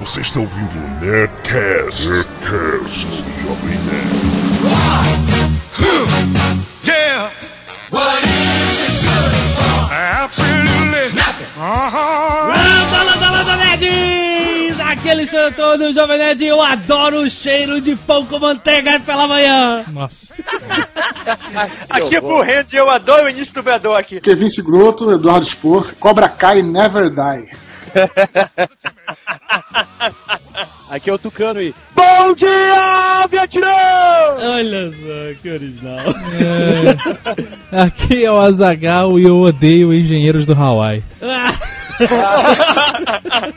Você está ouvindo o Nerdcast. Nerdcast no Jovem Nerd. Yeah. What is it good for? Absolutely nothing. Uh-huh. Landa, landa, landa, nerds! Aquele show todo, Jovem Nerd, eu adoro o cheiro de pão com manteiga pela manhã. Nossa. Aqui é Burrendo e eu adoro o início do Brador aqui. Kevin Sigroto, Eduardo Spor, Cobra Kai Never Die. Aqui é o Tucano e. Bom dia, Vietnã! Olha só, que original. É. Aqui é o Azagal e eu odeio engenheiros do Hawaii.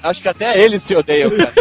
Acho que até eles se odeiam, cara.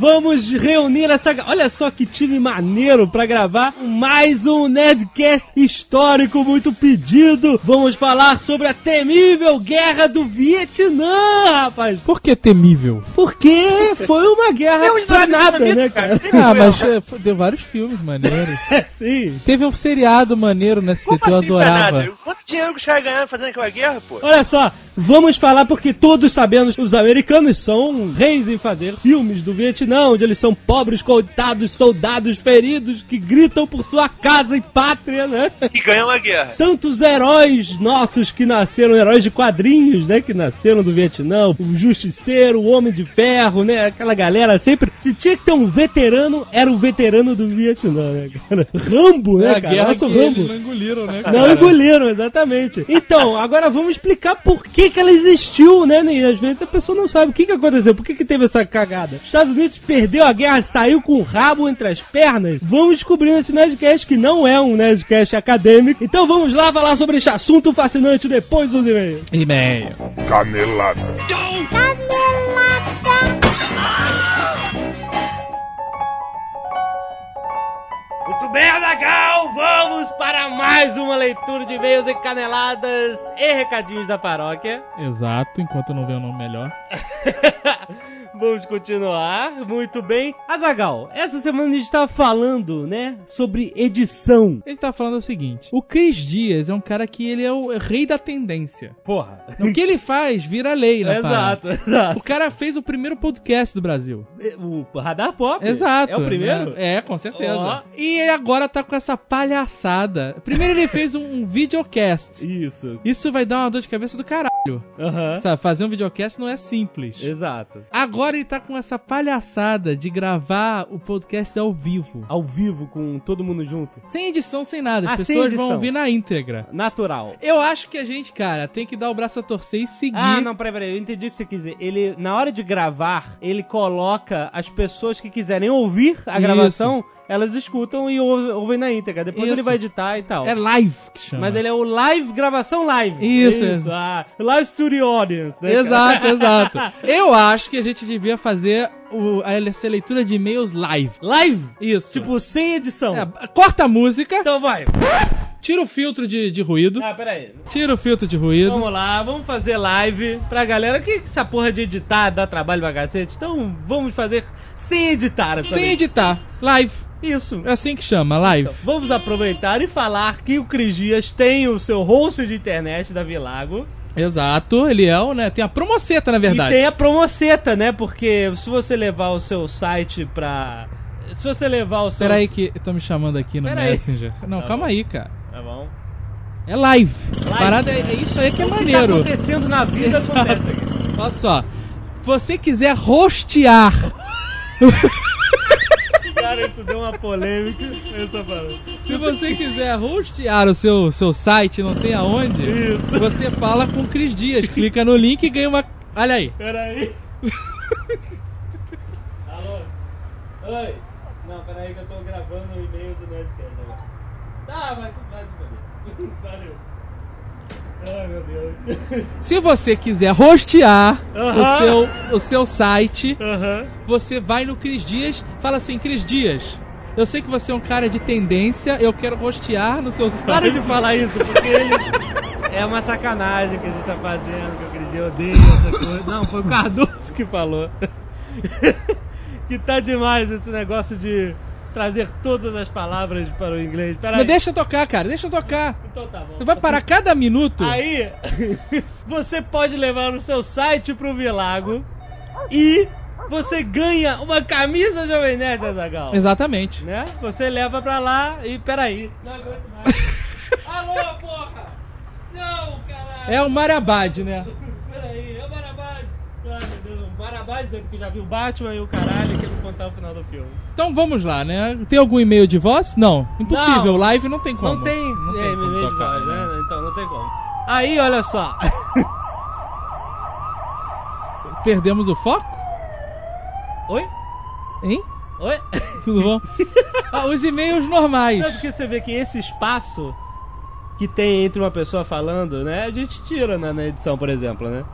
Vamos reunir essa. Olha só que time maneiro pra gravar mais um Nerdcast histórico muito pedido. Vamos falar sobre a temível guerra do Vietnã, rapaz. Por que temível? Porque foi uma guerra Tem uns pra nada, né, cara. cara? Ah, mas é, foi- deu vários filmes maneiros. Sim. Teve um seriado maneiro SBT, Como eu assim, adorava. Fernando? Quanto dinheiro que os caras ganharam fazendo aquela guerra, pô? Olha só, vamos falar porque todos sabemos que os americanos são reis em fazer filmes do Vietnã, onde eles são pobres, coitados, soldados feridos que gritam por sua casa e pátria, né? Que ganham a guerra. Tantos heróis nossos que nasceram, heróis de quadrinhos, né? Que nasceram do Vietnã, o Justiceiro, o Homem de Ferro, né? Aquela galera sempre. Se tinha que ter um veterano, era o veterano do Vietnã, né, cara? Rambo, né, É a cara? Nosso Rambo. eles não engoliram, né? Não cara? engoliram, exatamente. Então, agora vamos explicar por que, que ela existiu, né? E às vezes a pessoa não sabe o que, que aconteceu, por que, que teve essa cagada. Os Estados Unidos perdeu a guerra, saiu com o rabo entre as pernas. Vamos descobrir nesse Nerdcast que não é um Nerdcast acadêmico. Então vamos lá falar sobre esse assunto fascinante depois dos e-mails. E-mail. Canelada. Muito bem, Azagal, vamos para mais uma leitura de e-mails e caneladas e recadinhos da paróquia. Exato, enquanto não ver o nome melhor. Vamos continuar. Muito bem. Azagal, essa semana a gente tava falando, né, sobre edição. Ele tá falando o seguinte: o Cris Dias é um cara que ele é o rei da tendência. Porra. O que ele faz vira lei, né? Exato, exato. O cara fez o primeiro podcast do Brasil. O Radar Pop? Exato. É o primeiro? né? É, com certeza. Ó. E ele agora tá com essa palhaçada. Primeiro ele fez um videocast. Isso. Isso vai dar uma dor de cabeça do caralho. Aham. Sabe, fazer um videocast não é simples. Exato. Agora ele tá com essa palhaçada de gravar o podcast ao vivo. Ao vivo, com todo mundo junto. Sem edição, sem nada. As Ah, pessoas vão ouvir na íntegra. Natural. Eu acho que a gente, cara, tem que dar o braço a torcer e seguir. Ah, não, peraí, peraí, eu entendi o que você quis dizer. Ele, na hora de gravar, ele coloca as pessoas que quiserem ouvir a Isso. Elas escutam e ouve- ouvem na íntegra. Depois Isso. ele vai editar e tal. É live que chama. Mas ele é o live, gravação live. Isso, Isso. Ah, live studio audience. né, Exato, exato. Eu acho que a gente devia fazer o, a, essa leitura de e-mails live. Live? Isso. Tipo, sem edição. É, corta a música, Então vai. tira o filtro de, de ruído. Ah, peraí. Tira o filtro de ruído. Vamos lá, vamos fazer live pra galera que essa porra de editar dá trabalho pra cacete. Então vamos fazer sem editar Sem editar. Live. Isso. É assim que chama, live. Então, vamos aproveitar e falar que o Cris Dias tem o seu host de internet da Vilago. Exato, ele é o, né? Tem a promoceta, na verdade. E tem a promoceta, né? Porque se você levar o seu site pra. Se você levar o seu. Peraí que estão me chamando aqui no. Messenger. Não, Tá calma bom. aí, cara. Tá bom. É live. A Parada é, é isso aí que é O que tá maneiro. acontecendo na vida Exato. acontece aqui. Olha só. Se você quiser rostear Cara, isso deu uma polêmica. Se você quiser hostear o seu, seu site, não tem aonde, Isso. você fala com o Cris Dias. Clica no link e ganha uma. Olha aí. Peraí. Alô? Oi? Não, peraí que eu tô gravando o e-mail do Nerdcast agora. Tá, mas vai se. Valeu. Ai, meu Deus. Se você quiser rostear Aham. o, seu, o seu site, Aham. você vai no Cris Dias, fala assim, Cris Dias, eu sei que você é um cara de tendência, eu quero rostear no seu site. Para de falar isso, porque ele... é uma sacanagem que a gente tá fazendo, que eu acredito, eu odeio essa coisa. Não, foi o Cardoso que falou. que tá demais esse negócio de trazer todas as palavras para o inglês. Peraí. Mas deixa eu tocar, cara, deixa eu tocar. Então tá bom. Você vai parar cada minuto. Aí, você pode levar o seu site pro Vilago e você ganha uma camisa Jovem Nerd, Azagal. Exatamente. Né? Você leva pra lá e peraí. Não aguento mais. Alô, porra! Não, caralho! É o Marabad, né? Peraí, é o Marabad. Ai, meu Dizendo que já viu Batman e o caralho e quer me contar o final do filme. Então vamos lá, né? Tem algum e-mail de voz? Não. Impossível. Não. Live não tem como. Não tem, Não é, como e-mail de voz, né? Então não tem como. Aí, olha só. Perdemos o foco? Oi? Hein? Oi? Tudo bom? Ah, os e-mails normais. Não, porque você vê que esse espaço que tem entre uma pessoa falando, né? A gente tira na, na edição, por exemplo, né?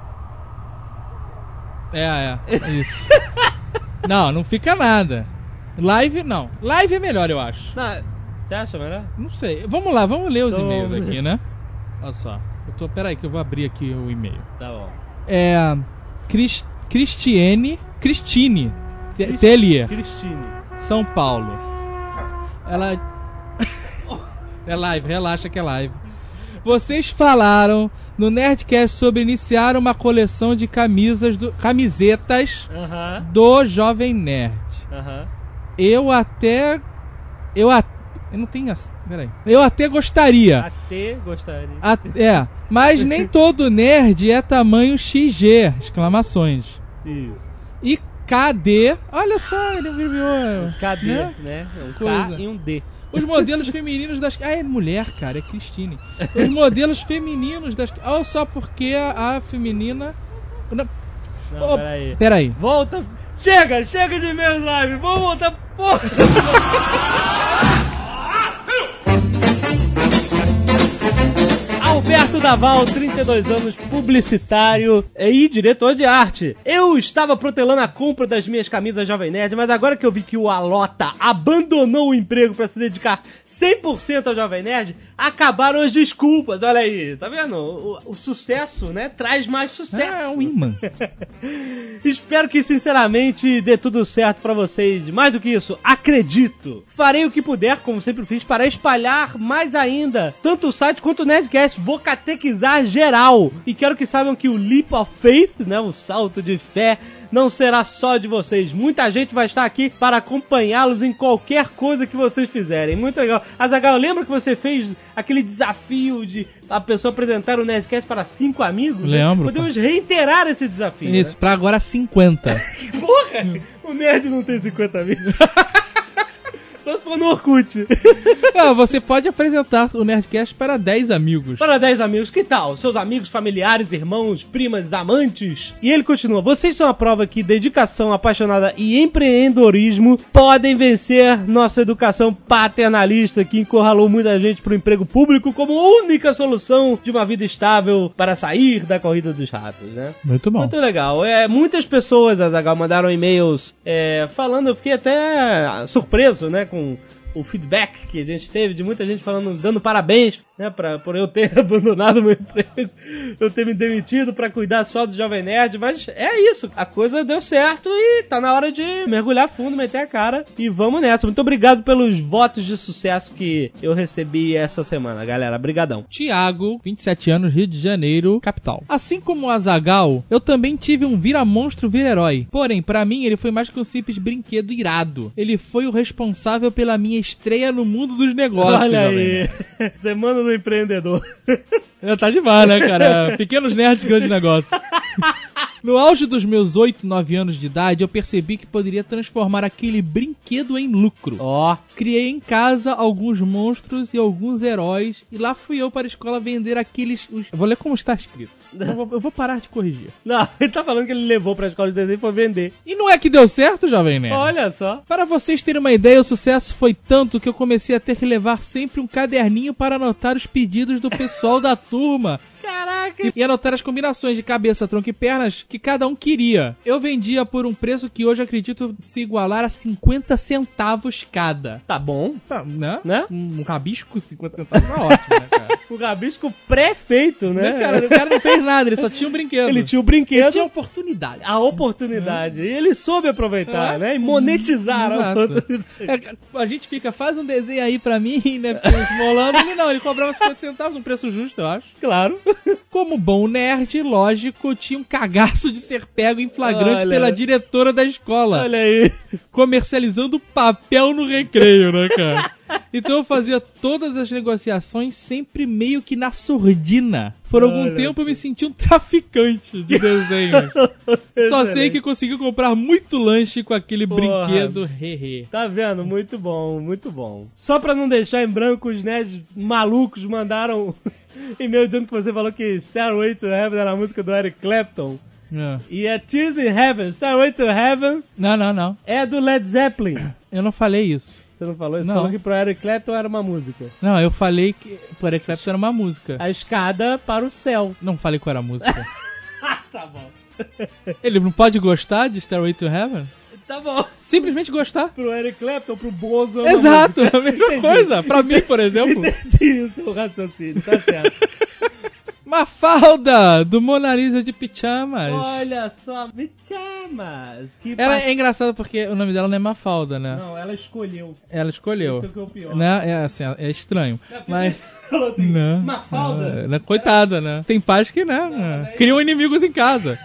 É, é. Isso. não, não fica nada. Live, não. Live é melhor, eu acho. Não, você acha melhor? Não sei. Vamos lá, vamos ler os Então, e-mails aqui, né? Olha só. Eu tô, peraí que eu vou abrir aqui o e-mail. Tá bom. É. Cris, Cristiane. Cristine. Te- Cris- Telier. Cristine. São Paulo. Ela. é live, relaxa que é live. Vocês falaram no Nerdcast sobre iniciar uma coleção de camisas do, camisetas Aham, do Jovem Nerd. aham. Eu até. Eu até. Eu não tenho. Peraí. Eu até gostaria. Até gostaria. A- é, mas nem todo nerd é tamanho XG! Exclamações. Isso. E KD. Olha só, ele enviou. Cadê, Né? né? Um Coisa. K e um D. Os modelos femininos das. Ah, é mulher, cara, é Cristine. Os modelos femininos das. Olha só porque a, a feminina. Não, Ô, peraí. peraí. Volta. Chega, chega de meus live. Vamos voltar. Porra. Alberto Daval, 32 anos, publicitário e diretor de arte. Eu estava protelando a compra das minhas camisas Jovem Nerd, mas agora que eu vi que o Alota abandonou o emprego para se dedicar 100% ao Jovem Nerd, acabaram as desculpas. Olha aí, tá vendo? O, o sucesso, né, traz mais sucesso. É um imã. Espero que, sinceramente, dê tudo certo pra vocês. Mais do que isso, acredito. Farei o que puder, como sempre fiz, para espalhar mais ainda tanto o site quanto o Nerdcast. Vou catequizar geral. E quero que saibam que o Leap of Faith, né, o salto de fé, não será só de vocês. Muita gente vai estar aqui para acompanhá-los em qualquer coisa que vocês fizerem. Muito legal. Azagal, lembra que você fez aquele desafio de a pessoa apresentar o Nerdcast para cinco amigos? né? Lembro. Podemos reiterar esse desafio. né? Isso, pra agora 50. Porra! O nerd não tem 50 mil. Só se for no Orkut. Ah, você pode apresentar o Nerdcast para 10 amigos. Para 10 amigos, que tal? Seus amigos, familiares, irmãos, primas, amantes. E ele continua: Vocês são a prova que dedicação apaixonada e empreendedorismo podem vencer nossa educação paternalista que encurralou muita gente pro emprego público como única solução de uma vida estável para sair da corrida dos ratos, né? Muito bom. Muito legal. É, muitas pessoas, Azagal, mandaram e-mails é, falando, eu fiquei até surpreso, né, com o feedback que a gente teve de muita gente falando, dando parabéns, né, pra, por eu ter abandonado meu emprego, eu ter me demitido pra cuidar só do Jovem Nerd, mas é isso, a coisa deu certo e tá na hora de mergulhar fundo, meter a cara e vamos nessa. Muito obrigado pelos votos de sucesso que eu recebi essa semana, galera. Brigadão. Tiago, 27 anos, Rio de Janeiro, capital. Assim como o Azagal, eu também tive um vira-monstro, vira-herói. Porém, pra mim, ele foi mais que um simples brinquedo irado. Ele foi o responsável pela minha estreia no mundo dos negócios. Olha aí, semana do empreendedor. É, tá demais, né, cara? Pequenos nerds, grandes negócios. No auge dos meus 8, 9 anos de idade, eu percebi que poderia transformar aquele brinquedo em lucro. Ó, Criei em casa alguns monstros e alguns heróis, e lá fui eu para a escola vender aqueles. os- vou ler como está escrito. Eu vou, eu vou parar de corrigir. Não, ele tá falando que ele levou pra escola de desenho e foi vender. E não é que deu certo, jovem nerd? Olha só. Para vocês terem uma ideia, o sucesso foi tanto que eu comecei a ter que levar sempre um caderninho para anotar os pedidos do pessoal da turma. Caraca. E anotar as combinações de cabeça, tronco e pernas que cada um queria. Eu vendia por um preço que hoje acredito se igualar a 50 centavos cada. Tá bom, Tá, né? né? Um rabisco, 50 centavos tá ótimo, né, cara? O rabisco pré-feito, né? Né, cara? O cara não fez nada, ele só tinha um brinquedo. Ele tinha o brinquedo, Ele tinha oportunidade. a oportunidade. E ele soube aproveitar, É. né? E monetizar a oportunidade. É, a gente fica, faz um desenho aí pra mim, né? Esmolando. Ele não, ele cobrava 50 centavos, um preço justo, eu acho. Claro. Como bom nerd, lógico, tinha um cagaço isso de ser pego em flagrante Olha. pela diretora da escola, Olha aí. comercializando papel no recreio, né, cara? Então eu fazia todas as negociações sempre meio que na surdina. Por algum Olha. tempo eu me senti um traficante de desenho. Só sei que consegui comprar muito lanche com aquele Porra. brinquedo hehe. Tá vendo? Muito bom, muito bom. Só pra não deixar em branco, os nerds malucos mandaram e-mail dizendo que você falou que Stairway to Heaven era a música do Eric Clapton. É. E é Tears in Heaven. Stairway to Heaven Não, não, não. é do Led Zeppelin. Eu não falei isso. Você não falou? Você Não. falou que pro Eric Clapton era uma música. Não, eu falei que por Eclipse era uma música. A escada para o céu. Não falei qual era a música. Tá bom. Ele não pode gostar de Stairway to Heaven? Tá bom. Simplesmente gostar. Pro Eric Clapton, pro Bozo. é Exato, música. a mesma Entendi. coisa. Pra mim, por exemplo. Entendi o seu raciocínio, tá certo. Mafalda, do Mona Lisa de Pijamas. Olha só, Pijamas. Que Ela é engraçada porque o nome dela não é Mafalda, né? Não, ela escolheu. Ela escolheu. Isso é o que é o pior. Né? É, assim, é estranho. Mas. Falou assim, Não. Mafalda. É, né? Coitada, né? Tem pais que, né? Criam inimigos em casa.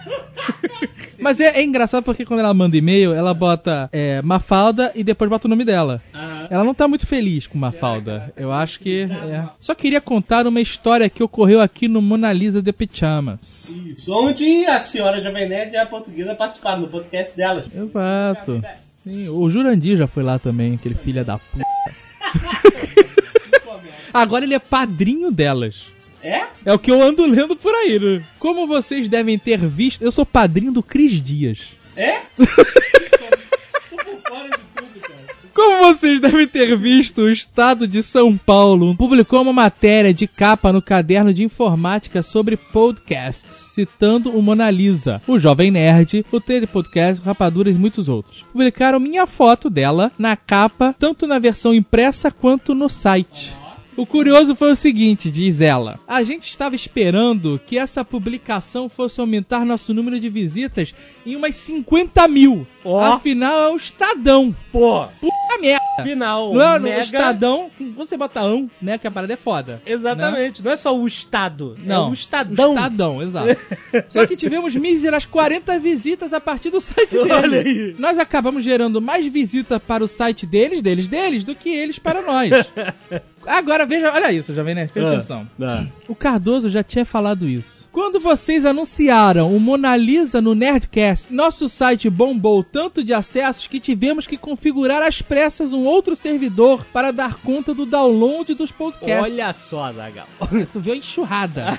Mas é, é engraçado porque quando ela manda e-mail, ela bota é, Mafalda e depois bota o nome dela. Ela não tá muito feliz com Mafalda. Eu acho que. é. Só queria contar uma história que ocorreu aqui no Mona Lisa de Pijamas. Isso, onde a senhora Jovem Nerd e a portuguesa participaram no podcast delas. Exato. Sim, o Jurandir já foi lá também, aquele filho da puta. Agora ele é padrinho delas. É? É o que eu ando lendo por aí, né? Como vocês devem ter visto, eu sou padrinho do Cris Dias. É? Como vocês devem ter visto, o Estado de São Paulo publicou uma matéria de capa no caderno de informática sobre podcasts, citando o Mona Lisa, o Jovem Nerd, o Tele Podcast, o Rapaduras e muitos outros. Publicaram minha foto dela na capa, tanto na versão impressa quanto no site. O curioso foi o seguinte, diz ela. A gente estava esperando que essa publicação fosse aumentar nosso número de visitas em umas 50 mil. Ó. Afinal, é o Estadão. Pô, Puta merda. final. Não é mega... Estadão, você bota ão, né? Que a parada é foda. Exatamente, não é só o Estado, Não, é o Estadão. O Estadão, exato. Só que tivemos míseras 40 visitas a partir do site Olha deles. aí. Nós acabamos gerando mais visitas para o site deles, deles, deles, do que eles para nós. Agora veja, olha isso, Jovem Nerd, presta Ah. atenção. Ah. O Cardoso já tinha falado isso. Quando vocês anunciaram o Mona Lisa no Nerdcast, nosso site bombou tanto de acessos que tivemos que configurar às pressas um outro servidor para dar conta do download dos podcasts. Olha só, Zagal. tu viu a enxurrada.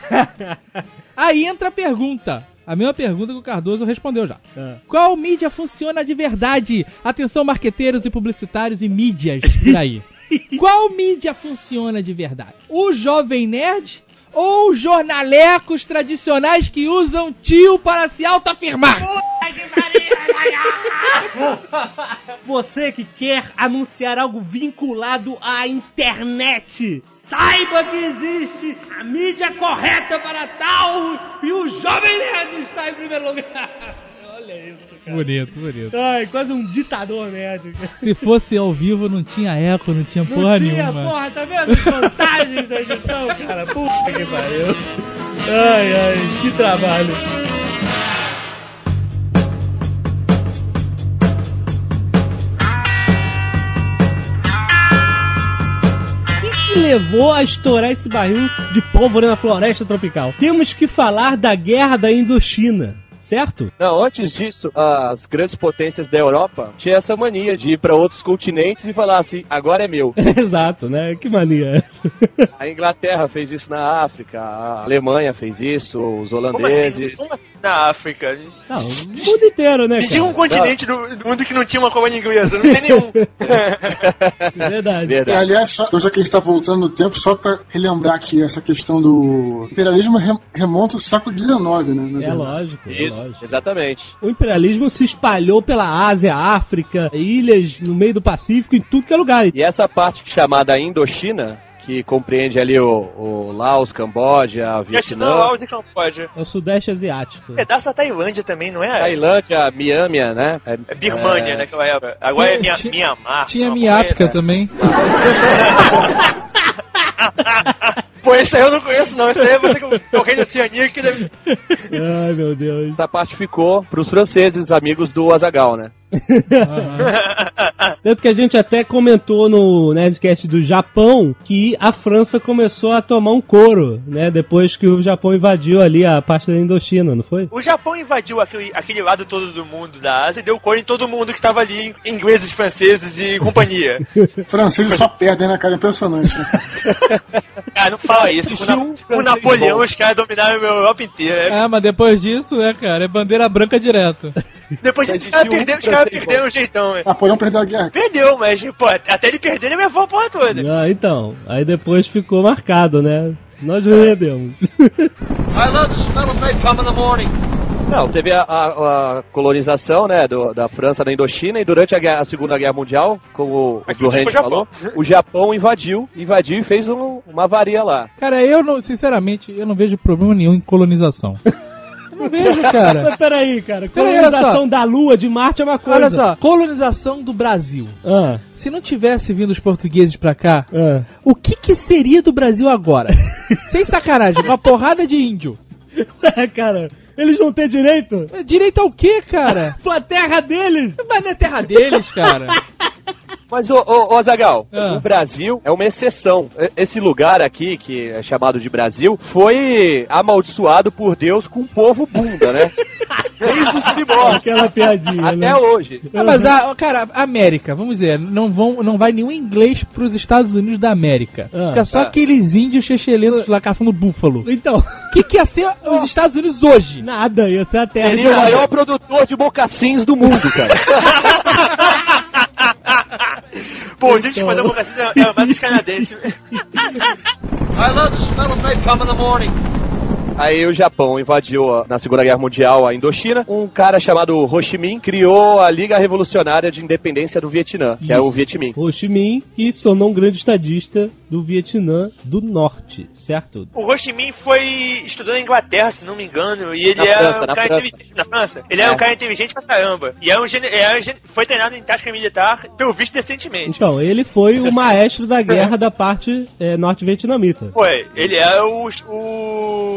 Aí entra a pergunta. A mesma pergunta que o Cardoso respondeu já. Ah. Qual mídia funciona de verdade? Atenção, marqueteiros e publicitários e mídias por aí. Qual mídia funciona de verdade? O Jovem Nerd ou jornalecos tradicionais que usam tio para se autoafirmar? Você que quer anunciar algo vinculado à internet, saiba que existe a mídia correta para tal e o Jovem Nerd está em primeiro lugar. Olha isso, cara. Bonito, bonito. Ai, quase um ditador nerd. Se fosse ao vivo, não tinha eco, não tinha Não porra tinha, nenhuma. porra, tá vendo? Vantagens da edição, cara. Puta que pariu. Ai, ai, que trabalho. O que que levou a estourar esse barril de pólvora na floresta tropical? Temos que falar da guerra da Indochina, certo? Não, antes disso, as grandes potências da Europa tinham essa mania de ir pra outros continentes e falar assim, agora é meu. Exato, né? Que mania é essa? A Inglaterra fez isso na África, a Alemanha fez isso, os Como assim? holandeses. Como assim na África? Não, o mundo inteiro, né, Tinha um continente do, do mundo que não tinha uma colônia inglesa, não tem nenhum. Verdade. É, Verdade. aliás, só, já que a gente tá voltando no tempo, só pra relembrar que essa questão do imperialismo rem- remonta ao século XIX, né? É lógico, é Isso, lógico. exatamente. O imperialismo se espalhou pela Ásia, África, ilhas no meio do Pacífico, em tudo que é lugar. E essa parte chamada Indochina, que compreende ali o, o Laos, Camboja, Vietnã, Vietnã, Laos e Camboja. É o Sudeste Asiático. Pedaço da Tailândia também, não é? Tailândia, Miâmia, né? É, É Birmânia, é, naquela época. Agora é Mia- Tinha- Mianmar. Tinha coisa. também. Pô, esse aí eu não conheço, não. Esse aí é você que é o rei da Oceania que deve. Ai, meu Deus. Essa parte ficou pros franceses, amigos do Azagal, né? Tanto que a gente até comentou no Nerdcast do Japão que a França começou a tomar um couro, né? Depois que o Japão invadiu ali a parte da Indochina, não foi? O Japão invadiu aquele, aquele lado todo do mundo da Ásia e deu cor em todo mundo que tava ali, ingleses, franceses e companhia. Franceses só perdem, né, cara? Impressionante. Né? Cara, não fala isso. O, Na- Napoleão, bom. os caras dominaram a Europa inteira. Ah, mas depois disso, né, cara, é bandeira branca direto. Depois existiu um perderam, os caras perderam o jeitão, velho. Napoleão perdeu a guerra. Perdeu, mas, pô, até ele perder, ele levou a porra toda. Ah, então. Aí depois ficou marcado, né? Nós vendemos. Não, teve a, a- a colonização, né, do- da França na Indochina e durante a, guerra- a Segunda Guerra Mundial, como o Aqui o Japão. falou, o Japão invadiu, invadiu e fez um- uma varia lá. Cara, eu não, sinceramente, eu não vejo problema nenhum em colonização. Eu não vejo, cara. Mas peraí, cara. Colonização da Lua, de Marte é uma coisa. Olha só, colonização do Brasil. Ah, Se não tivesse vindo os portugueses pra cá, ah. o que que seria do Brasil agora? Sem sacanagem, uma porrada de índio. É, cara. Eles não têm direito? Direito ao quê, cara? Foi a terra deles! Mas não é terra deles, cara. Mas, ô, ô, ô Azagal, Ah. o Brasil é uma exceção. Esse lugar aqui, que é chamado de Brasil, foi amaldiçoado por Deus com o povo bunda, né? Desde os primórdios, Aquela piadinha, né? até hoje. Ah, mas, a, cara, América, vamos dizer, não, vão, não vai nenhum inglês pros Estados Unidos da América. Ah. Fica só Ah. aqueles índios chechelentos lá caçando búfalo. Então, O que, que ia ser os Estados Unidos hoje? nada, ia ser a terra Seria o maior produtor de mocassins do mundo, cara. Pô, a gente fazer uma vacina é mais os canadenses. Aí o Japão invadiu na Segunda Guerra Mundial a Indochina. Um cara chamado Ho Chi Minh criou a Liga Revolucionária de Independência do Vietnã, que é o Isso. Viet Minh. Ho Chi Minh, que se tornou um grande estadista do Vietnã do Norte, certo? O Ho Chi Minh foi estudou na Inglaterra, se não me engano, e ele Na era França, um na cara França. inteligente. Na França? Ele era É. um cara inteligente pra caramba. E era um gene- era um gene- foi treinado em tática militar, pelo visto, decentemente. Então, ele foi o maestro da guerra da parte eh, norte-vietnamita. Foi, ele era o,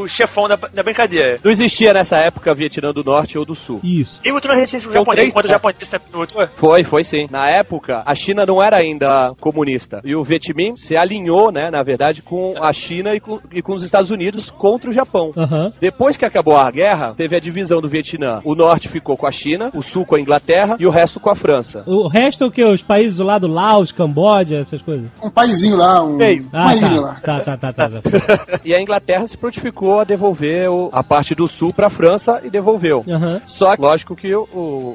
o chefão da, da brincadeira. Não existia nessa época Vietnã do Norte ou do Sul. Isso. Ele lutou na resistência japonesa, três, enquanto o japonês. Foi, foi sim. Na época, a China não era ainda comunista. E o Viet Minh se alinhou, né, na verdade, com a China e com, e com os Estados Unidos contra o Japão. Aham. Depois que acabou a guerra, teve a divisão do Vietnã. O norte ficou com a China, o sul com a Inglaterra e o resto com a França. O resto é o que? Os países do lado, Laos, Camboja, essas coisas? Um paizinho lá, um, Meio. Ah, tá. lá. Tá, tá, tá, tá. tá. E a Inglaterra se prontificou a devolver o- a parte do sul para a França e devolveu. Aham. Só que, lógico que o,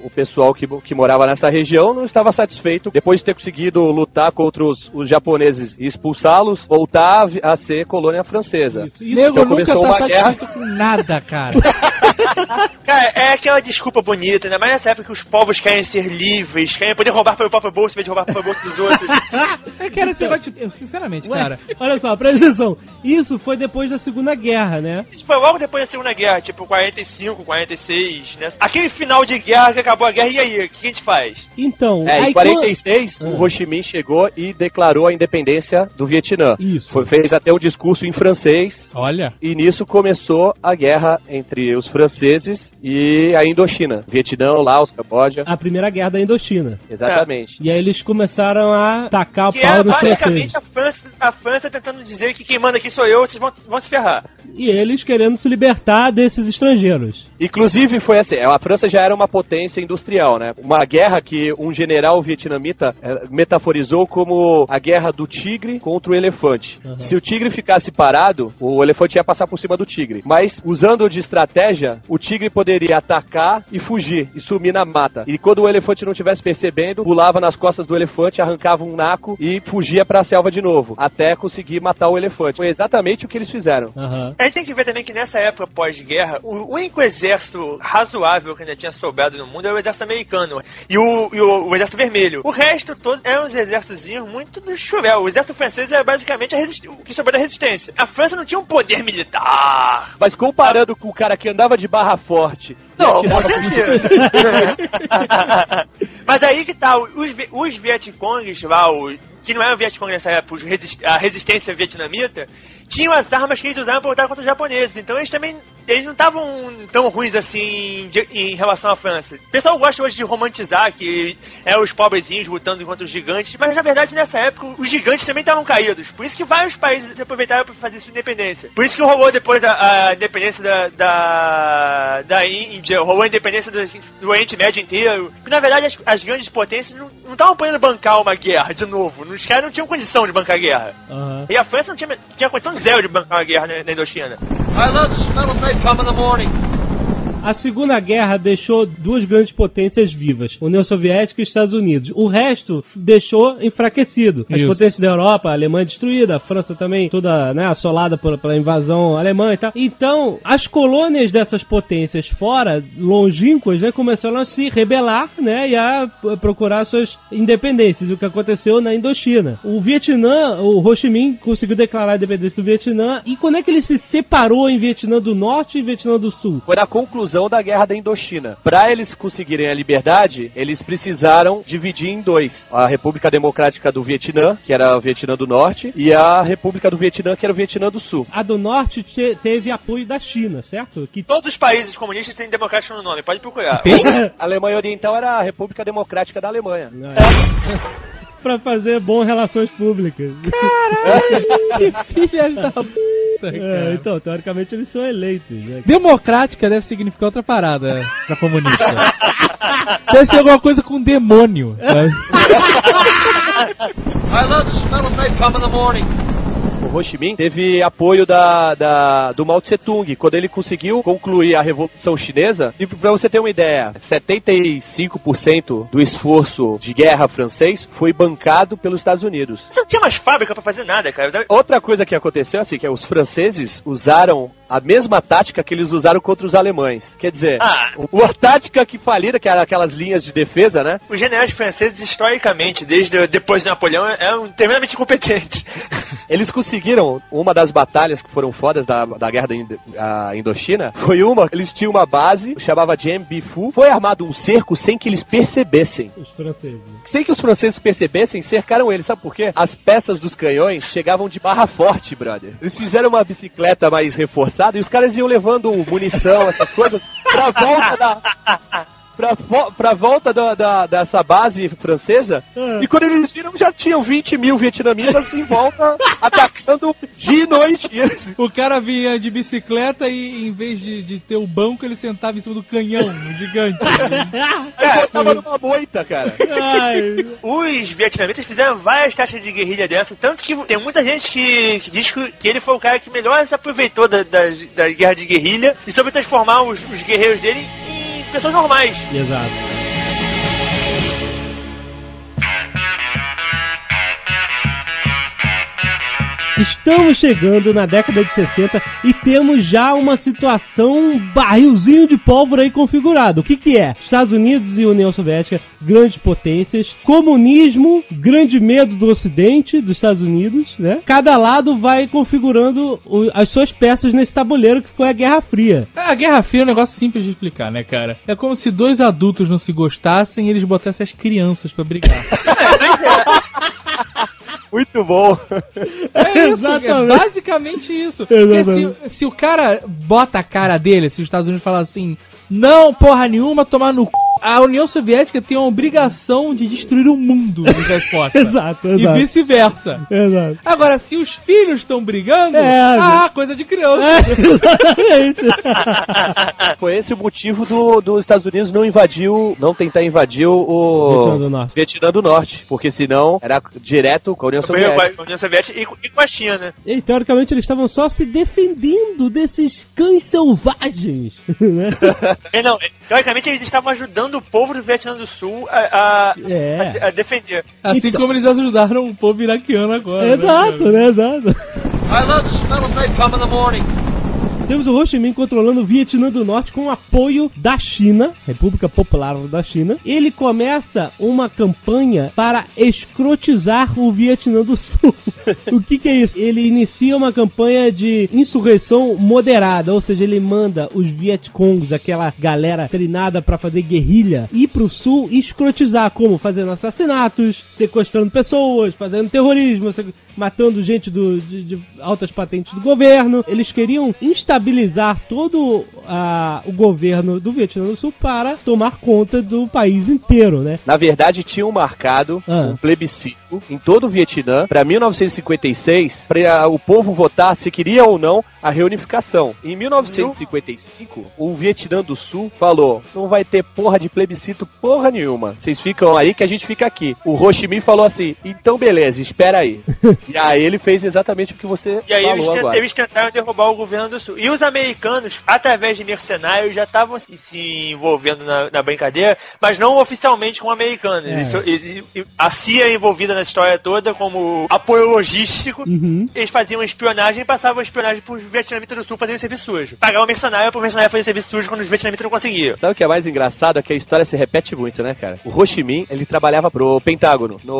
o- pessoal que, que morava nessa região não estava satisfeito depois de ter conseguido lutar contra os, os japoneses e expulsá-los, voltar a, ser colônia francesa. Isso, isso. Então nunca começou tá uma guerra. com nada, cara. Cara, é aquela desculpa bonita, ainda mais nessa época que os povos querem ser livres, querem poder roubar pelo próprio bolso em vez de roubar pelo bolso dos outros. Eu quero esse negócio de... Eu, sinceramente, Ué, cara... olha só, presta atenção. Isso foi depois da Segunda Guerra, né? Isso foi logo depois da Segunda Guerra, tipo 45, 46, né? Aquele final de guerra que acabou a guerra, e aí? O que a gente faz? Então, É, aí em 46, quando- o Ho Chi Minh chegou e declarou a independência do Vietnã. Isso. Foi, fez até um discurso em francês Olha... e nisso começou a guerra entre os franceses e a Indochina. Vietnã, Laos, Camboja. a Primeira Guerra da Indochina. Exatamente. E aí eles começaram a tacar o Que pau é nos franceses. a França, a França tentando dizer que quem manda aqui sou eu, vocês vão, vão se ferrar. E eles querendo se libertar desses estrangeiros. Inclusive foi assim, a França já era uma potência industrial, né? Uma guerra que um general vietnamita eh, metaforizou como a guerra do tigre contra o elefante. Uhum. Se o tigre ficasse parado, o elefante ia passar por cima do tigre. Mas usando de estratégia, o tigre poderia atacar e fugir e sumir na mata. E quando o elefante não estivesse percebendo, pulava nas costas do elefante, arrancava um naco e fugia para a selva de novo, até conseguir matar o elefante. Foi exatamente o que eles fizeram. Aham. A gente tem que ver também que nessa época pós-guerra, o único exército exército razoável que ainda tinha sobrado no mundo era o exército americano e o, e o, o exército vermelho. O resto todo eram uns exércitos muito do chuvel. O exército francês era basicamente a resisti- o que sobrou da resistência. A França não tinha um poder militar. Mas comparando com o cara que andava de barra forte. Não, com certeza. Mas aí que tá, os, os Vietcongs lá, o, que não eram Vietcong nessa época, os resist- a resistência vietnamita, tinham as armas que eles usavam para lutar contra os japoneses. Então eles também eles não estavam tão ruins assim de- em relação à França. O pessoal gosta hoje de romantizar que é os pobrezinhos lutando contra os gigantes, mas na verdade nessa época os gigantes também estavam caídos. Por isso que vários países se aproveitaram para fazer sua independência. Por isso que rolou depois a, a independência da, da, da Índia, rolou a independência do, do Oriente Médio inteiro. Porque na verdade as, as grandes potências não estavam podendo bancar uma guerra de novo. Os caras não tinham condição de bancar a guerra. Aham. E a França não tinha, tinha condição zero de bancar uma guerra na, na Indochina. A Segunda Guerra deixou duas grandes potências vivas, União Soviética e Estados Unidos. O resto deixou enfraquecido. As Isso. potências da Europa, a Alemanha destruída, a França também toda né, assolada por- pela invasão alemã e tal. Então, as colônias dessas potências fora, longínquas, né, começaram a se rebelar né, e a procurar suas independências. O que aconteceu na Indochina. O Vietnã, o Ho Chi Minh conseguiu declarar a independência do Vietnã. E quando é que ele se separou em Vietnã do Norte e Vietnã do Sul? Foi na conclusão da guerra da Indochina. Para eles conseguirem a liberdade, eles precisaram dividir em dois: a República Democrática do Vietnã, que era o Vietnã do Norte, e a República do Vietnã, que era o Vietnã do Sul. A do norte te- teve apoio da China, certo? Que Todos os países comunistas têm democrático no nome, pode procurar. A Alemanha Oriental era a República Democrática da Alemanha. Não, é. Pra fazer bom relações públicas. Que filha da puta, É, então, teoricamente eles são eleitos, né? Democrática deve significar outra parada pra comunista. deve ser alguma coisa com demônio. né? O Ho Chi Minh teve apoio da, da- do Mao Tse Tung quando ele conseguiu concluir a Revolução Chinesa. E pra você ter uma ideia, 75% do esforço de guerra francês foi bancado pelos Estados Unidos. Você não tinha mais fábrica pra fazer nada, cara. Outra coisa que aconteceu assim, que é os franceses usaram a mesma tática que eles usaram contra os alemães. Quer dizer, Ah. a tática que falida, que era aquelas linhas de defesa, né? Os generais franceses, historicamente, desde depois de Napoleão, eram tremendamente incompetentes. Eles conseguiram, uma das batalhas que foram fodas da, da guerra da Indo- a Indochina, foi uma, eles tinham uma base, chamava Bien Phu, foi armado um cerco sem que eles percebessem. Os franceses. Sem que os franceses percebessem, cercaram eles, sabe por quê? As peças dos canhões chegavam de barra forte, brother. Eles fizeram uma bicicleta mais reforçada e os caras iam levando munição, essas coisas, pra volta da... Pra, pra volta da, da- dessa base francesa, e quando eles viram, já tinham 20 mil vietnamitas em volta, atacando dia e noite. O cara vinha de bicicleta e em vez de, de ter o banco, ele sentava em cima do canhão, no gigante. Aí botava numa moita, cara. Ai, Os vietnamitas fizeram várias taxas de guerrilha dessa, tanto que tem muita gente que, que diz que, que ele foi o cara que melhor se aproveitou da, da, da guerra de guerrilha e soube transformar os, os guerreiros dele em pessoas normais. exato. Estamos chegando na década de 60 e temos já uma situação um barrilzinho de pólvora aí configurado. O que que é? Estados Unidos e União Soviética, grandes potências, comunismo, grande medo do Ocidente, dos Estados Unidos, né? Cada lado vai configurando o- as suas peças nesse tabuleiro que foi a Guerra Fria. A Guerra Fria é um negócio simples de explicar, né, cara? É como se dois adultos não se gostassem e eles botassem as crianças pra brigar. Muito bom. É isso, é Exatamente. basicamente isso. Porque Exatamente. se, se o cara bota a cara dele, se os Estados Unidos falar assim, não, porra nenhuma, tomar no c... A União Soviética tem a obrigação de destruir o mundo em resposta. Exato, E exato. vice-versa. Exato. Agora, se os filhos estão brigando, É, ah, coisa de criança. Exatamente. Foi esse o motivo do, dos Estados Unidos não invadir, o- não tentar invadir o Vietnã do Norte. Vietnã do Norte, porque senão era direto com a União Também com Soviética. a União Soviética e, com- e com a China. E teoricamente eles estavam só se defendendo desses cães selvagens. né? É, não, é, teoricamente eles estavam ajudando o povo do Vietnã do Sul a, a, É. a- a defender. Assim Então. como eles ajudaram o povo iraquiano agora. né, Exato, né? Exato. Temos o Ho Chi Minh controlando o Vietnã do Norte com apoio da China, República Popular da China. Ele começa uma campanha para escrotizar o Vietnã do Sul. o que, que é isso? Ele inicia uma campanha de insurreição moderada, ou seja, ele manda os Vietcongs, aquela galera treinada para fazer guerrilha, ir pro sul e escrotizar, como fazendo assassinatos, sequestrando pessoas, fazendo terrorismo, matando gente do, de, de altas patentes do governo. Eles queriam instabilizar todo ah, o governo do Vietnã do Sul para tomar conta do país inteiro, né? Na verdade, tinham marcado Ah. um plebiscito em todo o Vietnã para 1956 para o povo votar se queria ou não a reunificação. Em 1955, o Vietnã do Sul falou: não vai ter porra de plebiscito porra nenhuma. Vocês ficam aí que a gente fica aqui. O Ho Chi Minh falou assim: então beleza, espera aí. e aí ele fez exatamente o que você E aí eles, falou tent- agora. eles tentaram derrubar o governo do Sul. E os americanos, através de mercenários, já estavam se, se envolvendo na, na brincadeira, mas não oficialmente com americanos. É. Eles- eles- eles- a CIA é envolvida na história toda como apoio logístico. Uhum. Eles faziam espionagem e passavam a espionagem pros vietnamitas do Sul fazerem serviço sujo. Pagavam mercenário pro mercenário fazer serviço sujo quando os vietnamitas não conseguiam. Sabe o que é mais engraçado? É que a história se repete muito, né, cara? O Ho Chi Minh, ele trabalhava pro Pentágono no,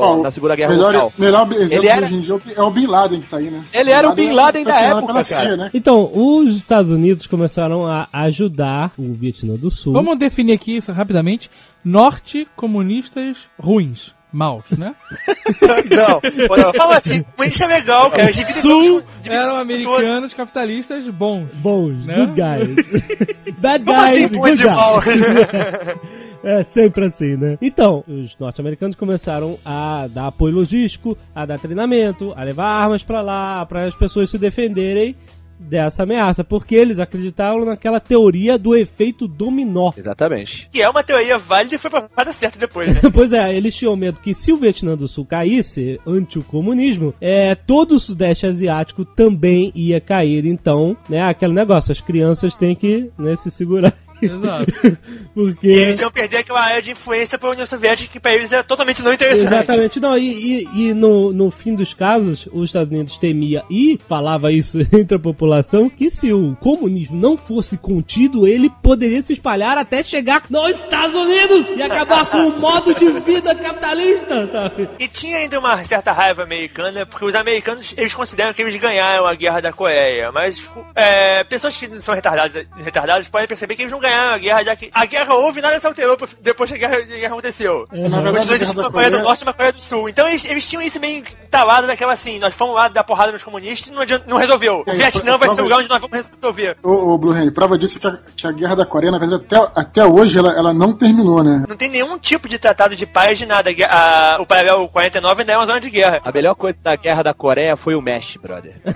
Bom, na Segunda Guerra melhor, Mundial. melhor exemplo Ele era- hoje em dia é o Bin Laden que tá aí, né? Ele era o Bin Laden da patrocinado época. CIA, né? Então, os Estados Unidos começaram a ajudar o Vietnã do Sul. Vamos definir aqui isso rapidamente. Norte, comunistas ruins. Maus, né? Não, não. Fala assim, comunista é legal, cara. Dividem Sul eram todos. americanos capitalistas bons. Bons, Né? good guys. Bad Como guys, assim, good guys. É sempre assim, né? Então, os norte-americanos começaram a dar apoio logístico, a dar treinamento, a levar armas pra lá, para as pessoas se defenderem dessa ameaça, porque eles acreditavam naquela teoria do efeito dominó. Exatamente. Que é uma teoria válida e foi provada certa depois, né? Pois é, eles tinham medo que se o Vietnã do Sul caísse ante o comunismo, é, todo o Sudeste Asiático também ia cair. Então, né, aquele negócio, as crianças têm que né, se segurar. Exato. Porque. E eles iam perder aquela área de influência pra União Soviética que pra eles é totalmente não interessante. Exatamente, não, e, e- e no, no fim dos casos, os Estados Unidos temia e falava isso entre a população, que se o comunismo não fosse contido, ele poderia se espalhar até chegar nos Estados Unidos e acabar com o modo de vida capitalista, sabe? E tinha ainda uma certa raiva americana, porque os americanos, eles consideram que eles ganharam a guerra da Coreia, mas é, pessoas que são retardadas, retardadas podem perceber que eles não ganharam a guerra, já que a guerra houve e nada se alterou depois que a guerra, a guerra aconteceu. Uhum. Na verdade, Continua a existindo uma Coreia do. Norte e uma Coreia do Sul. Então eles, eles tinham isso meio talado daquela assim, nós fomos lá dar porrada nos comunistas e não, adianta- não resolveu. O É, Vietnã vai ser o lugar onde nós vamos resolver. Ô, ô Blue Hand, prova disso é que a, que a guerra da Coreia, na verdade, até, até hoje ela, ela não terminou, né? Não tem nenhum tipo de tratado de paz de nada. A- o paralelo 49 ainda é uma zona de guerra. A melhor coisa da Guerra da Coreia foi o Mesh, brother.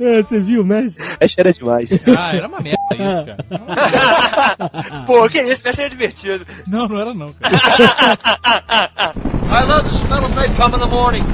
É, você viu, mas. Mesh era demais. Ah, era uma merda isso, cara. Pô, que isso, mexe é divertido. Não, não era não, cara. I love the smell of napalm in the morning.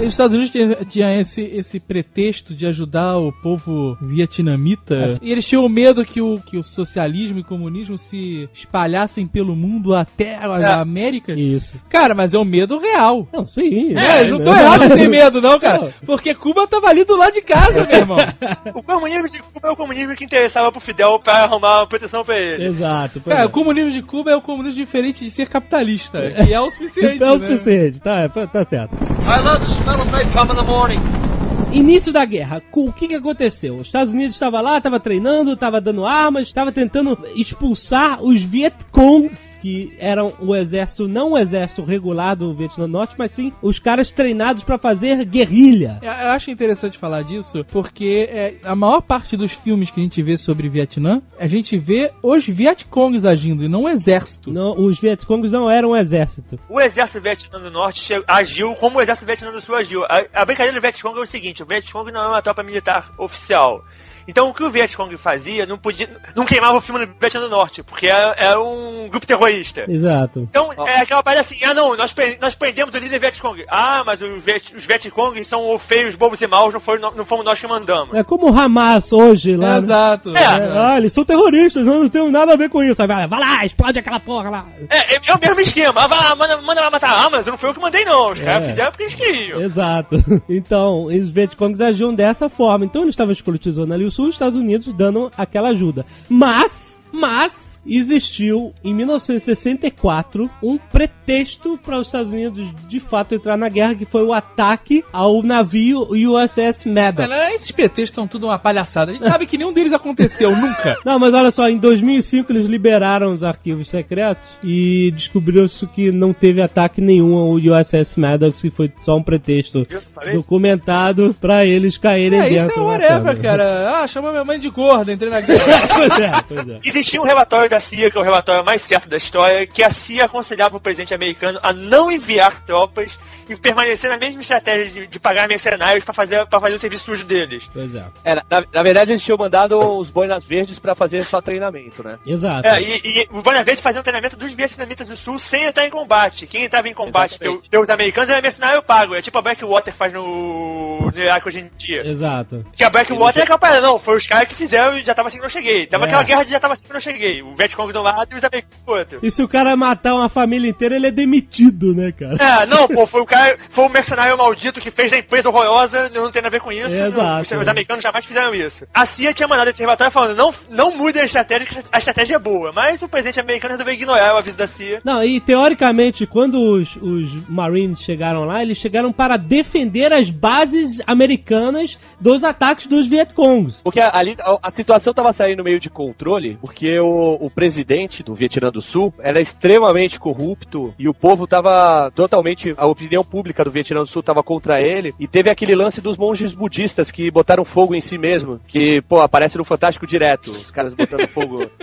Os Estados Unidos tinha, esse, esse pretexto de ajudar o povo vietnamita. E eles tinham medo que o, que o socialismo e o comunismo se espalhassem pelo mundo até a, É. América. Isso. Cara, mas é um medo real. Não, sim. É, eles não estão errados em ter medo, não, cara. Porque Cuba tava ali do lado de casa, meu irmão. O comunismo de Cuba é o comunismo que interessava pro Fidel pra arrumar uma proteção pra ele. Exato. Cara, é. o comunismo de Cuba é o comunismo diferente de ser capitalista. Que é o suficiente. É o né? suficiente, tá, é, tá certo. I love smell of napalm in the morning. Início da guerra, o que que aconteceu? Os Estados Unidos estava lá, estava treinando, estava dando armas, estava tentando expulsar os Vietcongs, que eram o exército, não o exército regular do Vietnã do Norte, mas sim os caras treinados para fazer guerrilha. Eu eu acho interessante falar disso porque é, a maior parte dos filmes que a gente vê sobre Vietnã, a gente vê os Vietcongs agindo e não o exército. Não, os Vietcongs não eram um exército. O exército Vietnã do Norte agiu como o exército Vietnã do Sul agiu. A, a brincadeira do Vietcong é o seguinte, o Vietcong não é uma tropa militar oficial. Então o que o Vietcong fazia não podia. não queimava o filme no Vietnã do Norte, porque era, era um grupo terrorista. Exato. Então, é aquela parada assim, ah não, nós, nós prendemos o líder Vietcong. Ah, mas os, Viet, os Vietcong são feios, bobos e maus, não, foi, não, fomos nós que mandamos. É como o Hamas hoje lá. né? Exato. É. É, ah, eles são terroristas, nós não temos nada a ver com isso. Vai, vai lá, explode aquela porra lá. É, é, é o mesmo esquema. Ah, vai lá, manda, manda lá matar. Ah, mas não foi eu que mandei não, os caras É. fizeram porque eles queriam. Exato. Então, os Vietcongs agiam dessa forma. Então, eles estavam escrotizando ali o Os Estados Unidos dando aquela ajuda. Mas, mas, existiu em 1964 um pretexto para os Estados Unidos de fato entrar na guerra, que foi o ataque ao navio USS Maddox. Cara, esses pretextos são tudo uma palhaçada. A gente sabe que nenhum deles aconteceu nunca. Não, mas olha só, em 2005 eles liberaram os arquivos secretos e descobriu-se que não teve ataque nenhum ao USS Maddox, que foi só um pretexto documentado pra eles caírem É, dentro. isso é whatever, cara. Ah, chamou minha mãe de gorda, entrei na guerra. pois é, pois é. Existia um relatório da CIA, que é o relatório mais certo da história, que a CIA aconselhava o presidente americano a não enviar tropas e permanecer na mesma estratégia de, de pagar mercenários pra fazer, pra fazer o serviço sujo deles. Pois é. É, na, na verdade, eles tinham mandado os boinas verdes pra fazer só treinamento, né? Exato. É, e, e o Bonner Verde fazia um treinamento dos vietnamitas do sul sem entrar em combate. Quem entrava em combate pelos, pelos americanos era mercenário pago. É tipo a Blackwater faz no, no Iraque hoje em dia. Exato. Que a Blackwater é aquela parada, não, foi os caras que fizeram e já tava assim que não cheguei. Tava É. aquela guerra de já tava assim que não cheguei. O Vietcong do lado e os americanos do outro. E se o cara matar uma família inteira, ele é demitido, né, cara? É, não, pô, foi o cara, foi o mercenário maldito que fez da empresa horrorosa, não tem nada a ver com isso. Exato. não, os, os americanos jamais fizeram isso. A CIA tinha mandado esse relatório falando, não, não mude a estratégia, que a estratégia é boa. Mas o presidente americano resolveu ignorar o aviso da CIA. Não, e teoricamente, quando os, os Marines chegaram lá, eles chegaram para defender as bases americanas dos ataques dos Vietcongs. Porque ali a, a situação tava saindo meio de controle, porque o, o presidente do Vietnã do Sul era extremamente corrupto e o povo tava totalmente. A opinião pública do Vietnã do Sul tava contra ele. E teve aquele lance dos monges budistas que botaram fogo em si mesmo, que, pô, aparece no Fantástico direto, os caras botando fogo.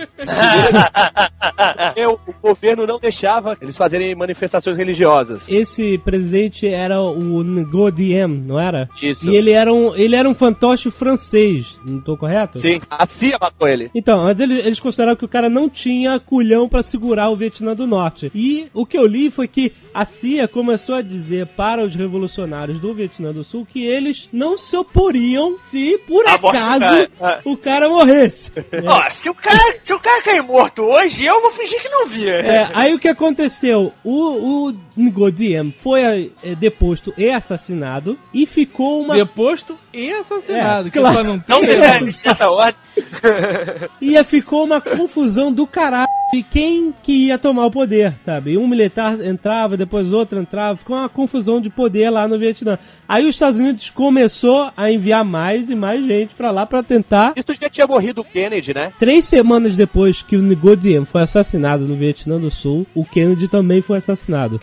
O, o governo não deixava eles fazerem manifestações religiosas. Esse presidente era o Ngo Diem, não era? Isso. E ele era um, ele era um fantoche francês, não tô correto? Sim, a CIA matou ele. Então, mas eles, eles consideraram que o cara não tinha culhão pra segurar o Vietnã do Norte. E o que eu li foi que a CIA começou a dizer para os revolucionários do Vietnã do Sul que eles não se oporiam se por A acaso cara. o cara morresse. Ó, se o cara, se o cara cair morto hoje, eu vou fingir que não via. É, aí o que aconteceu? O, o Ngo Diem foi é, deposto e assassinado e ficou uma Deposto e assassinado. É, que claro. pra não. Não necessariamente nessa ordem. E ficou uma confusão do caralho de quem que ia tomar o poder, sabe? Um militar entrava, depois outro entrava, ficou uma confusão de poder lá no Vietnã. Aí os Estados Unidos começou a enviar mais e mais gente pra lá pra tentar. Isso já tinha morrido o Kennedy, né? Três semanas depois que o Ngo Diem foi assassinado no Vietnã do Sul, o Kennedy também foi assassinado.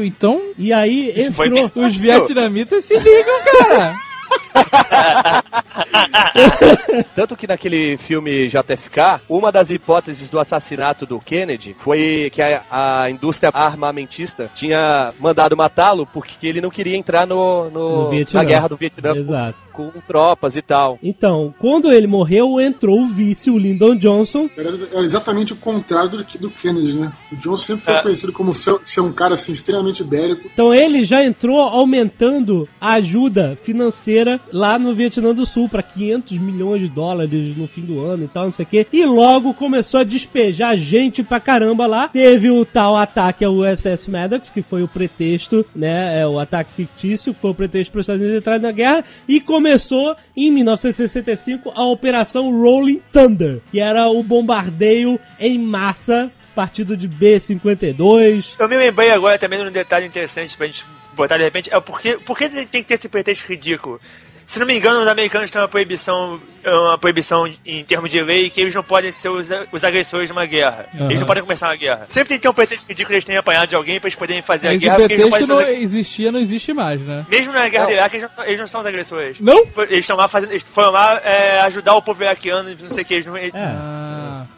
Então, E aí entrou. os vietnamitas se ligam, cara. Tanto que naquele filme JFK, uma das hipóteses do assassinato do Kennedy foi que a, a indústria armamentista tinha mandado matá-lo porque ele não queria entrar no, no- No na guerra do Vietnã Exato. com, com tropas e tal. Então, quando ele morreu, entrou o vice, o Lyndon Johnson, Era, era exatamente o contrário do, do Kennedy, né? O Johnson sempre foi É. conhecido como ser, ser um cara assim, extremamente bélico. Então ele já entrou aumentando a ajuda financeira lá no Vietnã do Sul para 500 milhões de dólares no fim do ano e tal, não sei o quê. E logo começou a despejar gente pra caramba lá. Teve o tal ataque ao USS Maddox, que foi o pretexto, né? É o ataque fictício, que foi o pretexto para os Estados Unidos entrarem na guerra. E começou em 1965 a Operação Rolling Thunder, que era o bombardeio em massa. Partido de B-52, Eu me lembrei agora também de um detalhe interessante pra gente botar de repente. É porque, porque tem que ter esse pretexto ridículo. Se não me engano, os americanos têm uma proibição, uma proibição em termos de lei que eles não podem ser os, os agressores de uma guerra. Eles não podem começar uma guerra. Sempre tem que ter um pretexto ridículo eles tenham apanhado de alguém pra eles poderem fazer a Esse guerra. não pretexto não ser- existia, não existe mais, né? Mesmo na guerra do Iraque, eles não, eles não são os agressores. Não? Eles estão lá fazendo. Eles foram lá é, ajudar o povo iraquiano, não sei o que. Eles não, eles- É.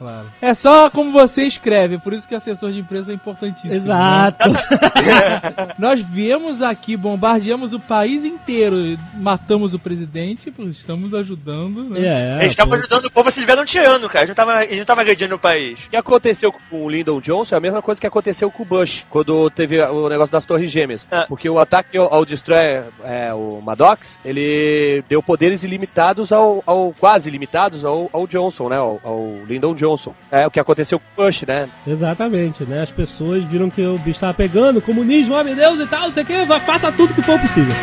Claro. É só como você escreve, por isso que assessor de empresa é importantíssimo. né? Exato. Nós viemos aqui, bombardeamos o país inteiro, matamos o presidente, estamos ajudando, né? É, Eles estavam pô. ajudando o povo a se um tirano, cara. Eles não estavam eles não estavam agredindo o país. O que aconteceu com o Lyndon Johnson é a mesma coisa que aconteceu com o Bush, quando teve o negócio das Torres Gêmeas. Ah. Porque o ataque ao, ao Destroyer, é, o Maddox, ele deu poderes ilimitados ao, ao- quase ilimitados ao, ao Johnson, né? Ao, ao Lyndon Johnson. É o que aconteceu com o Bush, né? Exatamente, né? As pessoas viram que o bicho tava pegando, comunismo, homem Deus e tal, não sei o que, faça tudo que for possível.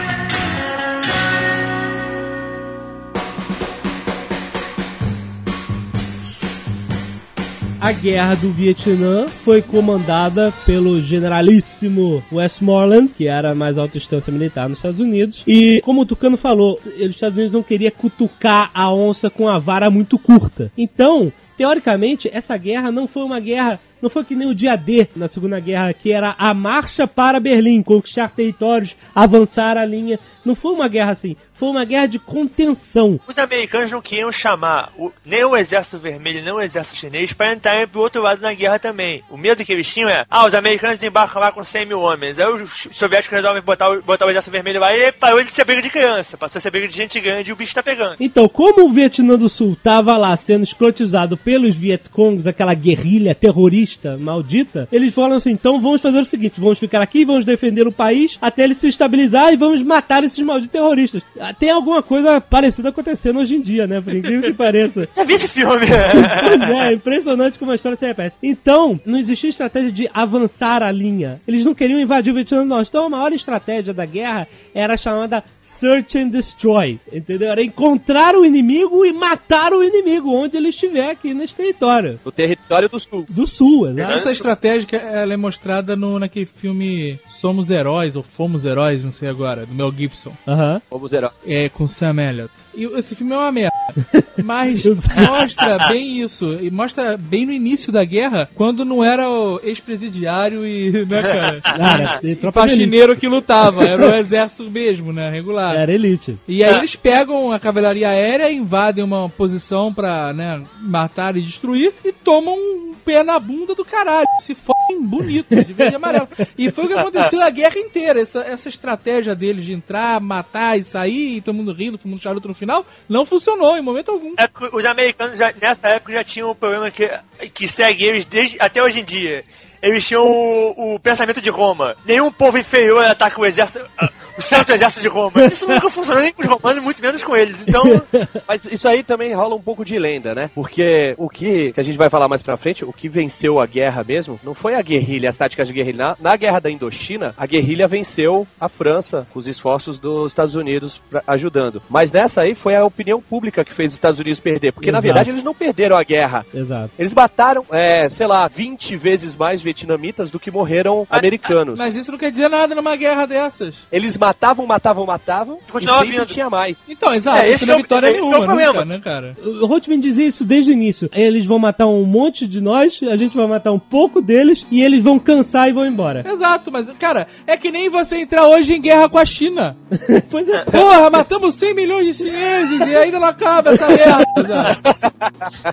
A guerra do Vietnã foi comandada pelo generalíssimo Westmoreland, que era a mais alta instância militar nos Estados Unidos. E, como o Tucano falou, os Estados Unidos não queria cutucar a onça com a vara muito curta. Então, teoricamente, essa guerra não foi uma guerra, não foi que nem o dia D na Segunda Guerra, que era a marcha para Berlim, conquistar territórios, avançar a linha. Não foi uma guerra assim, foi uma guerra de contenção. Os americanos não queriam chamar o- nem o exército vermelho, nem o exército chinês para entrarem pro outro lado na guerra também. O medo que eles tinham é, ah, os americanos embarcam lá com 100 mil homens. Aí os soviéticos resolvem botar o, botar o exército vermelho lá e parou de ser briga de criança, passou a ser briga de gente grande e o bicho tá pegando. Então, como o Vietnã do Sul tava lá sendo escrotizado pelos Vietcongs, aquela guerrilha terrorista maldita, eles falaram assim: então vamos fazer o seguinte, vamos ficar aqui, vamos defender o país até ele se estabilizar e vamos matar esses malditos terroristas. Ah, Tem alguma coisa parecida acontecendo hoje em dia, né? Por incrível que pareça. Já vi esse filme? Pois é, é impressionante como a história se repete. Então, não existia estratégia de avançar a linha. Eles não queriam invadir o Vietnã, não. Então, a maior estratégia da guerra era a chamada Search and Destroy, entendeu? Era encontrar o inimigo e matar o inimigo onde ele estiver aqui nesse território. No território do Sul. Do sul, exato. Essa estratégia ela é mostrada no, naquele filme Somos Heróis, ou Fomos Heróis, não sei agora, do Mel Gibson. Aham. Vamos zerar. É, com Sam Elliott. E esse filme é uma merda. Mas mostra bem isso. E mostra bem no início da guerra, quando não era o ex-presidiário e, né, cara? Cara, elite. faxineiro que lutava. Era o exército mesmo, né? Regular. Era elite. E aí eles pegam a cavalaria aérea, invadem uma posição pra, né, matar e destruir e tomam um pé na bunda do caralho. Se fodem bonito, de verde e amarelo. E foi o que aconteceu a guerra inteira. Essa, essa estratégia deles de entrar, matar e sair, e todo mundo rindo, todo mundo charuto no final, não funcionou em momento algum. É os americanos já- nessa época já tinham um problema que, que segue eles desde, até hoje em dia. Eles tinham o, o pensamento de Roma. Nenhum povo inferior ataca o exército, ah, o santo exército de Roma. Isso nunca funcionou nem com os romanos, muito menos com eles. Então, Mas isso aí também rola um pouco de lenda, né? Porque o que, que a gente vai falar mais pra frente, o que venceu a guerra mesmo, não foi a guerrilha, as táticas de guerrilha. Na, na guerra da Indochina, a guerrilha venceu a França, com os esforços dos Estados Unidos pra- ajudando. Mas nessa aí foi a opinião pública que fez os Estados Unidos perder. Porque na Exato. verdade eles não perderam a guerra. Exato. Eles mataram, é, sei lá, 20 vezes mais vietnamitas do que morreram americanos. Mas isso não quer dizer nada numa guerra dessas. Eles matavam, matavam, matavam, e Continuava sempre vindo. tinha mais. Então, exato, É, esse não é é o- vitória esse é o nenhuma, problema. nunca, né, cara? O Rothman dizia isso desde o início. Eles vão matar um monte de nós, a gente vai matar um pouco deles e eles vão cansar e vão embora. Exato, mas, cara, é que nem você entrar hoje em guerra com a China. pois é. Porra, matamos 100 milhões de chineses e ainda não acaba essa merda.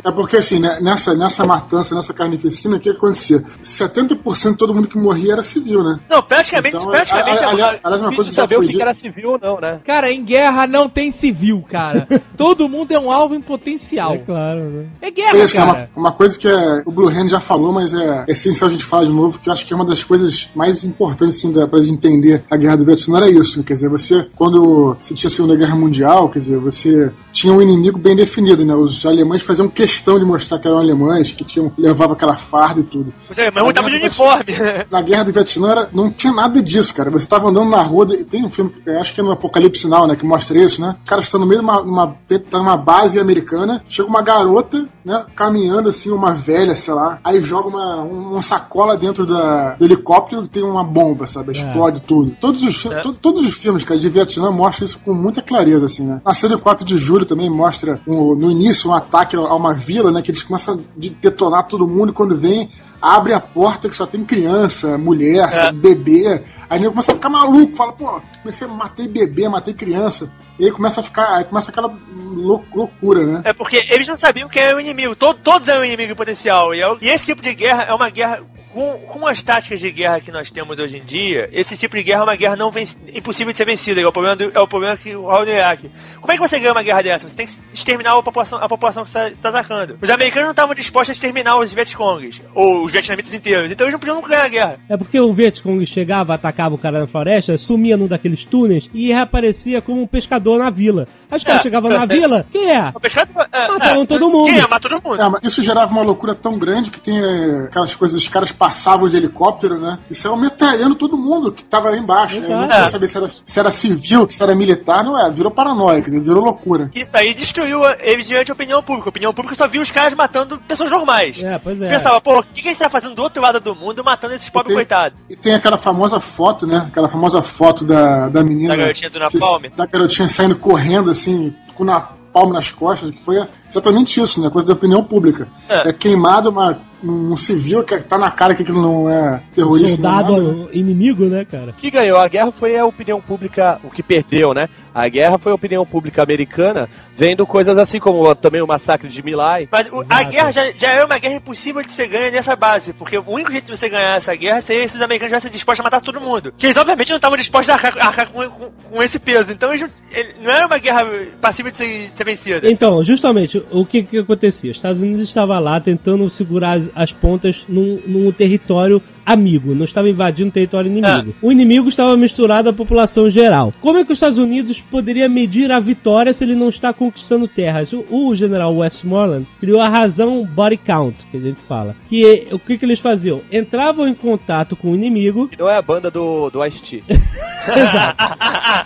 É porque assim, né, nessa, nessa matança, nessa carnificina, o que acontecia? 70% de todo mundo que morria era civil, né? não, praticamente, Então, praticamente a- a- a- aliás, aliás, uma coisa que saber o que, que era civil ou não, né? Cara, em guerra não tem civil, cara. Todo mundo é um alvo em potencial. É claro, né? É guerra, é cara. uma, uma coisa que é, o Blue Hand já falou, mas é essencial a gente falar de novo, que eu acho que é uma das coisas mais importantes assim, da, pra gente entender a guerra do Vietnã era isso. Quer dizer, você, quando você tinha a Segunda Guerra Mundial, quer dizer, você tinha um inimigo bem definido, né? Os alemães faziam questão de mostrar que eram alemães, que tinham, levavam aquela farda e tudo. Os alemães estavam de uniforme. Na guerra do Vietnã era- não tinha nada disso, cara. Você tava andando na rua, tem um filme, eu acho que é no Apocalipse Now, né, que mostra isso, né? O cara está no meio de uma, numa, tá numa base americana, chega uma garota, né, caminhando assim, uma velha, sei lá, aí joga uma, um- uma sacola dentro da, do helicóptero e tem uma bomba, sabe? Explode tudo. Todos os, fi- to- todos os filmes, cara, de Vietnã mostram isso com muita clareza, assim, né? A cena 4 de julho também mostra um- no início um ataque a uma vila, né, que eles começam a de- detonar todo mundo e quando vem abre a porta que só tem criança, mulher, sabe, bebê. Aí nego começa a ficar maluco, fala, pô, comecei a matei bebê, matei criança. E aí começa a ficar, aí começa aquela lou- loucura, né? É porque eles não sabiam quem era o inimigo. To- todos eram inimigo potencial. E, é e esse tipo de guerra é uma guerra. Com, com as táticas de guerra que nós temos hoje em dia, esse tipo de guerra é uma guerra não venc- impossível de ser vencida. É o problema, do, é o problema que rola no Iraque. Como é que você ganha uma guerra dessa? Você tem que exterminar a população, a população que você está atacando. Os americanos não estavam dispostos a exterminar os Vietcongs, ou os vietnamitas inteiros. Então eles não podiam ganhar a guerra. É porque o Vietcong chegava, atacava o cara na floresta, sumia num daqueles túneis e reaparecia como um pescador na vila. Aí os caras É. chegavam na vila, quem é? O pescador. É, Mataram é, todo mundo. Quem é? Matou todo mundo. É, mas isso gerava uma loucura tão grande que tem é, aquelas coisas, os caras passavam de helicóptero, né? E saiam metralhando todo mundo que tava aí embaixo. Né? Exato. Não queria saber se era, se era civil, se era militar, não é? Virou paranoia, quer dizer, virou loucura. Isso aí destruiu a- diante da opinião pública. A opinião pública só viu os caras matando pessoas normais. É, pois é. Pensava, pô, o que, que a gente tá fazendo do outro lado do mundo matando esses pobres coitados? E tem aquela famosa foto, né? Aquela famosa foto da, da menina. Da garotinha do Napalm? Da garotinha saindo correndo, assim, com na palma nas costas, que foi exatamente isso, né? Coisa da opinião pública. É. É, queimado uma, um civil que tá na cara que aquilo não é terrorista. não é nada? Soldado inimigo, né, cara? O que ganhou a guerra foi a opinião pública, o que perdeu, né? A guerra foi a opinião pública americana, vendo coisas assim como também o massacre de Milai. Mas o- a guerra já, já é uma guerra impossível de ser ganha nessa base, porque o único jeito de você ganhar essa guerra seria se os americanos estivessem dispostos a matar todo mundo. Que eles obviamente não estavam dispostos a arcar, arcar com, com- com esse peso. Então eles não, ele- não era uma guerra passível de ser, de ser vencida. Então, justamente, o que que acontecia? Os Estados Unidos estava lá tentando segurar as, as pontas num, num território amigo, não estava invadindo território inimigo. O inimigo estava misturado à população geral. Como é que os Estados Unidos poderia medir a vitória se ele não está conquistando terras? O, o general Westmoreland criou a razão body count, que a gente fala. Que o que, que eles faziam? Entravam em contato com o inimigo, Que não é a banda do, do Ice-T.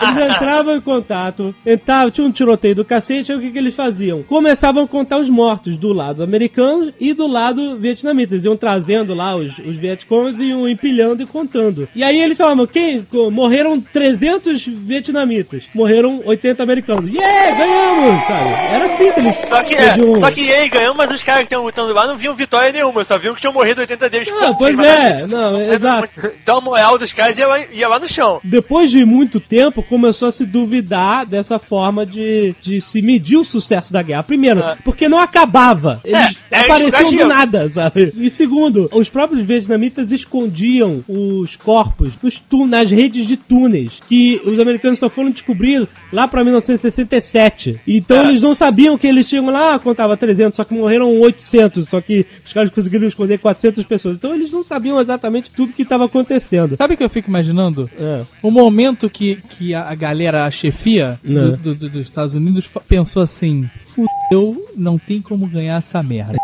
Eles entravam em contato, entravam, tinha um tiroteio do cacete, aí o que, que eles faziam? Começavam a contar os mortos do lado americano e do lado vietnamita. Eles iam trazendo lá os, os Vietcongs e iam empilhando e contando. E aí eles falavam, quem? Morreram 300 vietnamitas, morreram 80 americanos. Yeah, ganhamos, sabe? Era assim que eles Só que, é, podiam- só que e aí ganhou, mas os caras que estão lutando lá não viam vitória nenhuma, só viam que tinham morrido 80 deles. Ah, pois é, não, exato. Então a moral dos caras ia lá, ia lá no chão. depois de muito tempo, começou a se duvidar dessa forma de, de se medir o sucesso da guerra. Primeiro, É. porque não acabava. Eles é apareciam do exagero. nada, sabe? E segundo, os próprios vietnamitas escondiam os corpos nos nas redes de túneis, que os americanos só foram descobrir lá pra 1967. Então É. eles não sabiam que eles tinham lá, contava 300, só que morreram 800, só que os caras conseguiram esconder 400 pessoas. Então eles não sabiam exatamente tudo que estava acontecendo. Sabe o que eu fico imaginando? É. O momento que, que a galera, a chefia do- do- do- dos Estados Unidos pensou assim: fudeu, não tem como ganhar essa merda.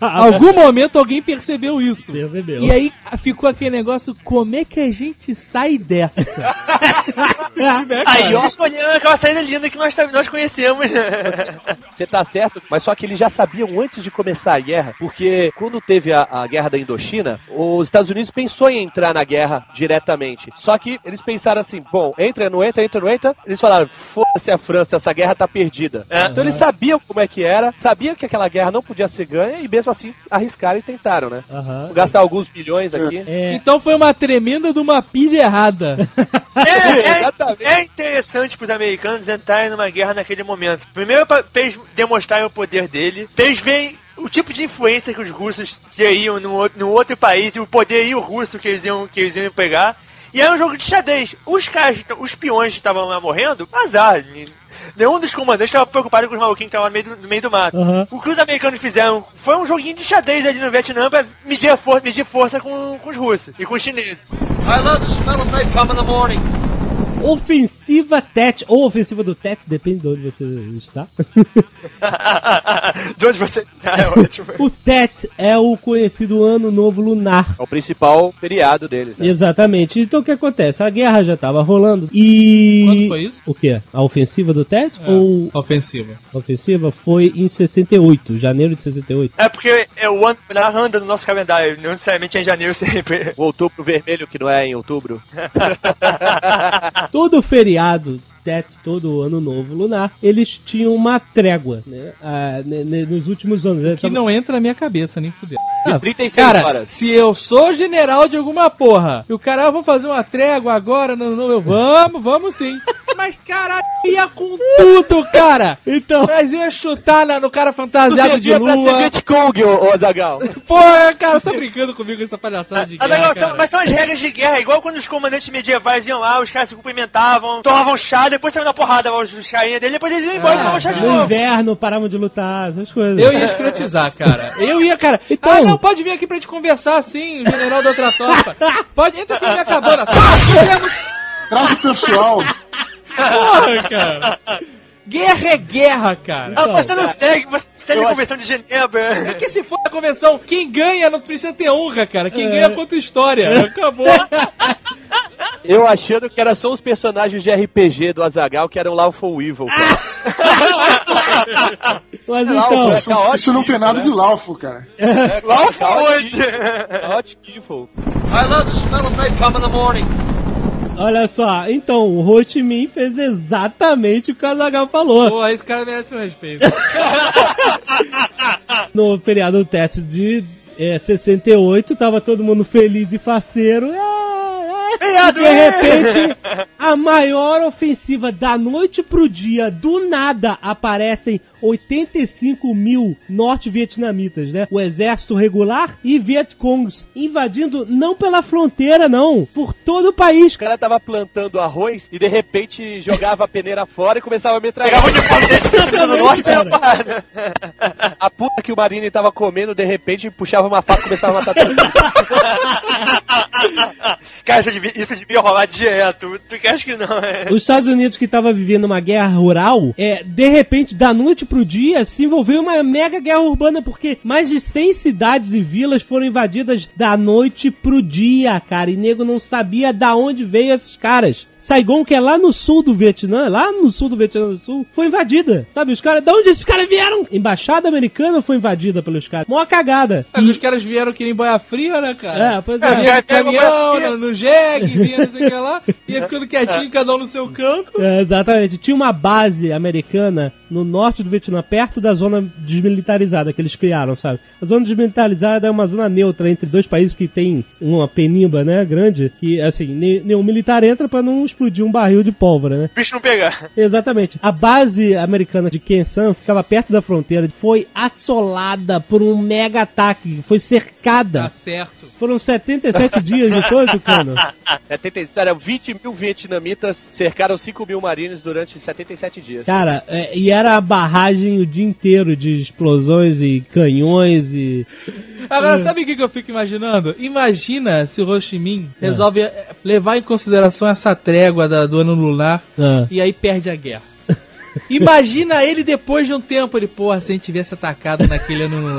Algum momento alguém percebeu isso. Percebeu. E aí ficou aquele negócio: como é que a gente sai dessa? Aí, ó, escolhendo aquela saída linda que nós, nós conhecemos. Você tá certo, mas só que eles já sabiam antes de começar a guerra, porque quando teve a, a guerra da Indochina, os Estados Unidos pensou em entrar na guerra diretamente. Só que eles pensaram assim, bom, entra, não entra, entra, não entra. Eles falaram, foda-se a França, essa guerra tá perdida. É. Então eles sabiam como é que era, sabiam que aquela guerra não podia ser ganha e mesmo assim arriscaram e tentaram, né? Vou gastar alguns bilhões aqui. É, Então foi uma tremenda de uma pilha errada. É, é, é interessante pros americanos entrarem numa guerra naquele momento. Primeiro, pra eles demonstrarem o poder dele, pra eles verem o tipo de influência que os russos teriam no, outro- no outro país e o poderio russo que eles iam, que eles iam pegar. E era um jogo de xadrez. Os caras, os peões que estavam lá morrendo, azar. Nenhum dos comandantes estava preocupado com os maluquinhos que estavam no meio do, no meio do mato. Aham. O que os americanos fizeram foi um joguinho de xadrez ali no Vietnã pra medir, a for medir força com, com os russos e com os chineses. Ofensiva Tet, ou ofensiva do Tet, depende de onde você está. de onde você está, é ótimo. o Tet é o conhecido Ano Novo Lunar. É o principal feriado deles, né? Exatamente. Então o que acontece? A guerra já estava rolando e. Quando foi isso? O que? A ofensiva do Tet? Ou Ofensiva. a ofensiva foi em 68, janeiro de 68. É porque é o ano na anda no nosso calendário, não necessariamente é em janeiro sempre. O outubro vermelho, que não é em outubro. Todo feriado Todo ano novo lunar, eles tinham uma trégua, né? Ah, nos últimos anos. né? Que Tava- não entra na minha cabeça, nem fudeu. Ah, 36 Cara, horas. se eu sou general de alguma porra, e o cara, ah, vamos fazer uma trégua agora, não, não, eu, vamos, vamos sim. Mas, caralho, ia com tudo, cara. Então, Mas ia chutar na- no cara fantasiado de servia pra ser lua. Vietcong, ô, ô Azagal. Porra, cara, você tá brincando comigo com essa palhaçada de guerra, são, cara. mas são as regras de guerra, igual quando os comandantes medievais iam lá, os caras se cumprimentavam, tomavam chá, depois saiam na porrada os, chainhas dele, depois eles iam embora e tomavam chá de no novo. inverno paravam de lutar, essas coisas. Eu ia escrotizar, cara. Eu ia, cara. Então- Ah, não, pode vir aqui pra gente conversar assim, o general da outra tropa. Pode, entra aqui na minha cabana. Traz o pessoal. Porra, cara. Guerra é guerra, cara. Ah, você não segue, você segue a acho- convenção de Genebra. Que se for a convenção, quem ganha não precisa ter honra, cara. Quem É. ganha conta história. Acabou. Eu achando que era só os personagens de RPG do Azagal que eram Lawful Evil, cara. Mas então, é Isso, caótico, isso não tem nada né? de laufo, cara. Lawful onde? Evil. olha só, então, o Ho Chi Minh fez exatamente o que o Azaghal falou. Porra, esse cara merece um respeito. No feriado teste de é, 68, tava todo mundo feliz e faceiro. Ah, ah, Feriado, de é! repente, a maior ofensiva da noite pro dia, do nada, aparecem 85 mil norte-vietnamitas, né? O exército regular e Vietcongs invadindo não pela fronteira, não, por todo o país. O cara tava plantando arroz e de repente jogava a peneira fora e começava a metralhar. Parada. A puta que o Marini tava comendo, de repente puxava uma faca e começava a matar todo mundo. Cara, isso devia, isso devia rolar direto. Tu que acha que não, é? Os Estados Unidos que estava vivendo uma guerra rural, é, de repente, da noite pro dia, se envolveu uma mega guerra urbana, porque mais de 100 cidades e vilas foram invadidas da noite pro dia, cara, e nego não sabia da onde veio esses caras. Saigon, que é lá no sul do Vietnã, lá no sul do Vietnã do Sul, foi invadida. Sabe, os caras, de onde esses caras vieram? Embaixada americana foi invadida pelos caras. Mó cagada. Mas os caras vieram aqui em boia fria, né, cara? É, pois É, é. Vinha caminhão, no, no jegue, vinha não sei o que lá, ia ficando quietinho, cada um no seu canto. É, exatamente. Tinha uma base americana no norte do Vietnã, perto da zona desmilitarizada que eles criaram, sabe? A zona desmilitarizada é uma zona neutra entre dois países que tem uma penimba, né, grande, que, assim, ne- nenhum militar entra pra não explodir um barril de pólvora, né? O bicho não pegar. Exatamente. A base americana de Ken San ficava perto da fronteira, foi assolada por um mega ataque, foi Tá cercada. certo. Foram 77 dias depois, Tucano. 77, era 20 mil vietnamitas cercaram 5 mil marines durante 77 dias. Cara, é, e era a barragem o dia inteiro de explosões e canhões e. Agora, sabe o que, que eu fico imaginando? Imagina se o Ho Chi Minh resolve eh, levar em consideração essa trégua da- do ano lunar Ah. e aí perde a guerra. Imagina ele depois de um tempo, ele, porra, se a gente tivesse atacado naquele ano hein?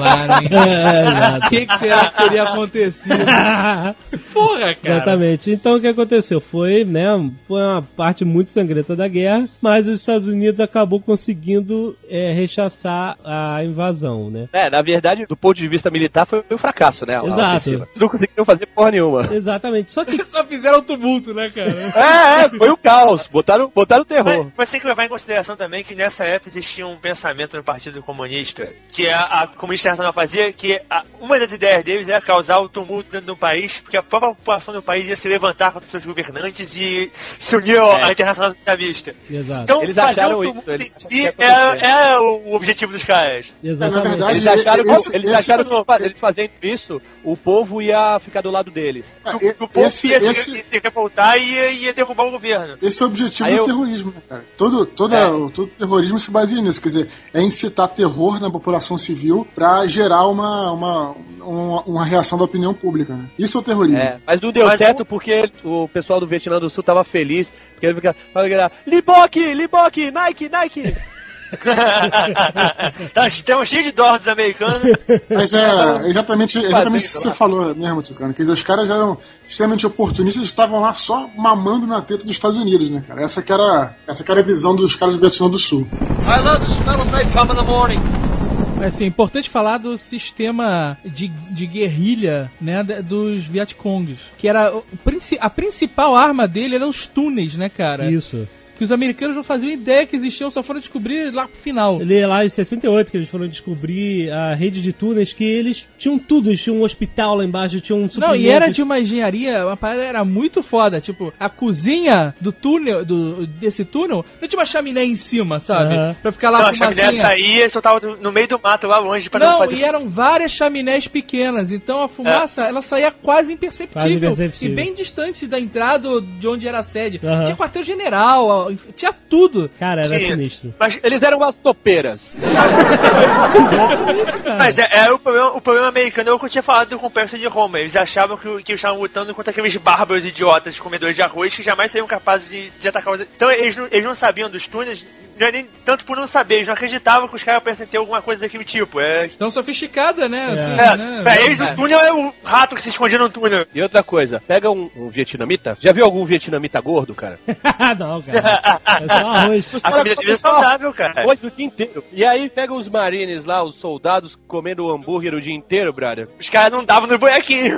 É, exato. O que, que será que teria acontecido? Porra, cara. Exatamente. Então o que aconteceu? Foi, né, foi uma parte muito sangrenta da guerra, mas os Estados Unidos acabou conseguindo é, rechaçar a invasão, né? É, na verdade, do ponto de vista militar, foi um fracasso, né? Exato. Eles não conseguiram fazer porra nenhuma. Exatamente. Só que Só fizeram tumulto, né, cara? É, é, foi o caos. Botaram, botaram terror. Mas, mas tem que levar em consideração também que nessa época existia um pensamento no Partido Comunista que a, a Comunista Nacional fazia, que a- uma das ideias deles era causar o tumulto dentro do país, porque a própria população do país ia se levantar contra seus governantes e se unir É. à Internacional Socialista. Exato. Então, Eles fazer acharam o isso, tumulto eles si que ia é, é o objetivo dos caras. Exatamente. Na verdade, Eles acharam, que, esse- eles esse- acharam que eles fazendo isso, o povo ia ficar do lado deles. Ah, O, o povo esse, ia, se- esse, ia se revoltar e ia, ia derrubar o governo. esse é o objetivo Aí do eu- terrorismo, né, cara? Todo, todo, É. todo terrorismo se baseia nisso, quer dizer, é incitar terror na população civil pra gerar uma, uma, uma, uma reação da opinião pública, né? Isso é o terrorismo. É, mas não deu Mas certo porque o pessoal do Vietnã do Sul tava feliz, porque ele fica, falava, Liboque, Liboque, Nike, Nike. tá, tem um cheio de dólares americanos. Mas é exatamente, exatamente isso que você lá. falou mesmo, Tucano. Quer dizer, os caras já eram extremamente oportunistas, estavam lá só mamando na teta dos Estados Unidos, né, cara? Essa que era, essa que era a visão dos caras do Vietnã do Sul. Mas assim, é importante falar do sistema de, de guerrilha, né, dos Vietcongs. Que era. o a principal arma dele eram os túneis, né, cara? Isso. Que os americanos não faziam ideia que existiam, só foram descobrir lá pro final. Ele é lá em 68 que eles foram descobrir a rede de túneis que eles tinham tudo, eles tinham um hospital lá embaixo, tinham um Não, e era de uma engenharia, uma parada era muito foda. Tipo, a cozinha do túnel, do, desse túnel, não tinha uma chaminé em cima, sabe? Aham. Pra ficar lá Não, com a chaminé saía e soltava no meio do mato lá longe pra não, Não, fazer. e eram várias chaminés pequenas, então a fumaça ela saía quase imperceptível, Quase imperceptível. e bem distante da entrada de onde era a sede. Aham. Tinha quartel-general, tinha tudo. Cara, era Tinha. sinistro. Mas, Eles eram umas topeiras. mas é, é o, problema, o problema americano é o que eu tinha falado do complexo de Roma. Eles achavam que, o- que eles estavam lutando contra aqueles bárbaros idiotas comedores de arroz que jamais seriam capazes de, de atacar os. Então eles não, eles não sabiam dos túneis, não é nem tanto por não saber, eles não acreditavam que os caras pudessem ter alguma coisa daquele tipo. É, Tão sofisticada, né? Assim, é, né? pra eles É. o túnel é o rato que se escondia no túnel. E outra coisa, pega um, um vietnamita. Já viu algum vietnamita gordo, cara? não, cara. É só arroz. A comida deles é saudável, cara. Hoje o dia inteiro. E aí pega os marines lá, os soldados, comendo hambúrguer o dia inteiro, brother. Os caras não davam no bonequinho.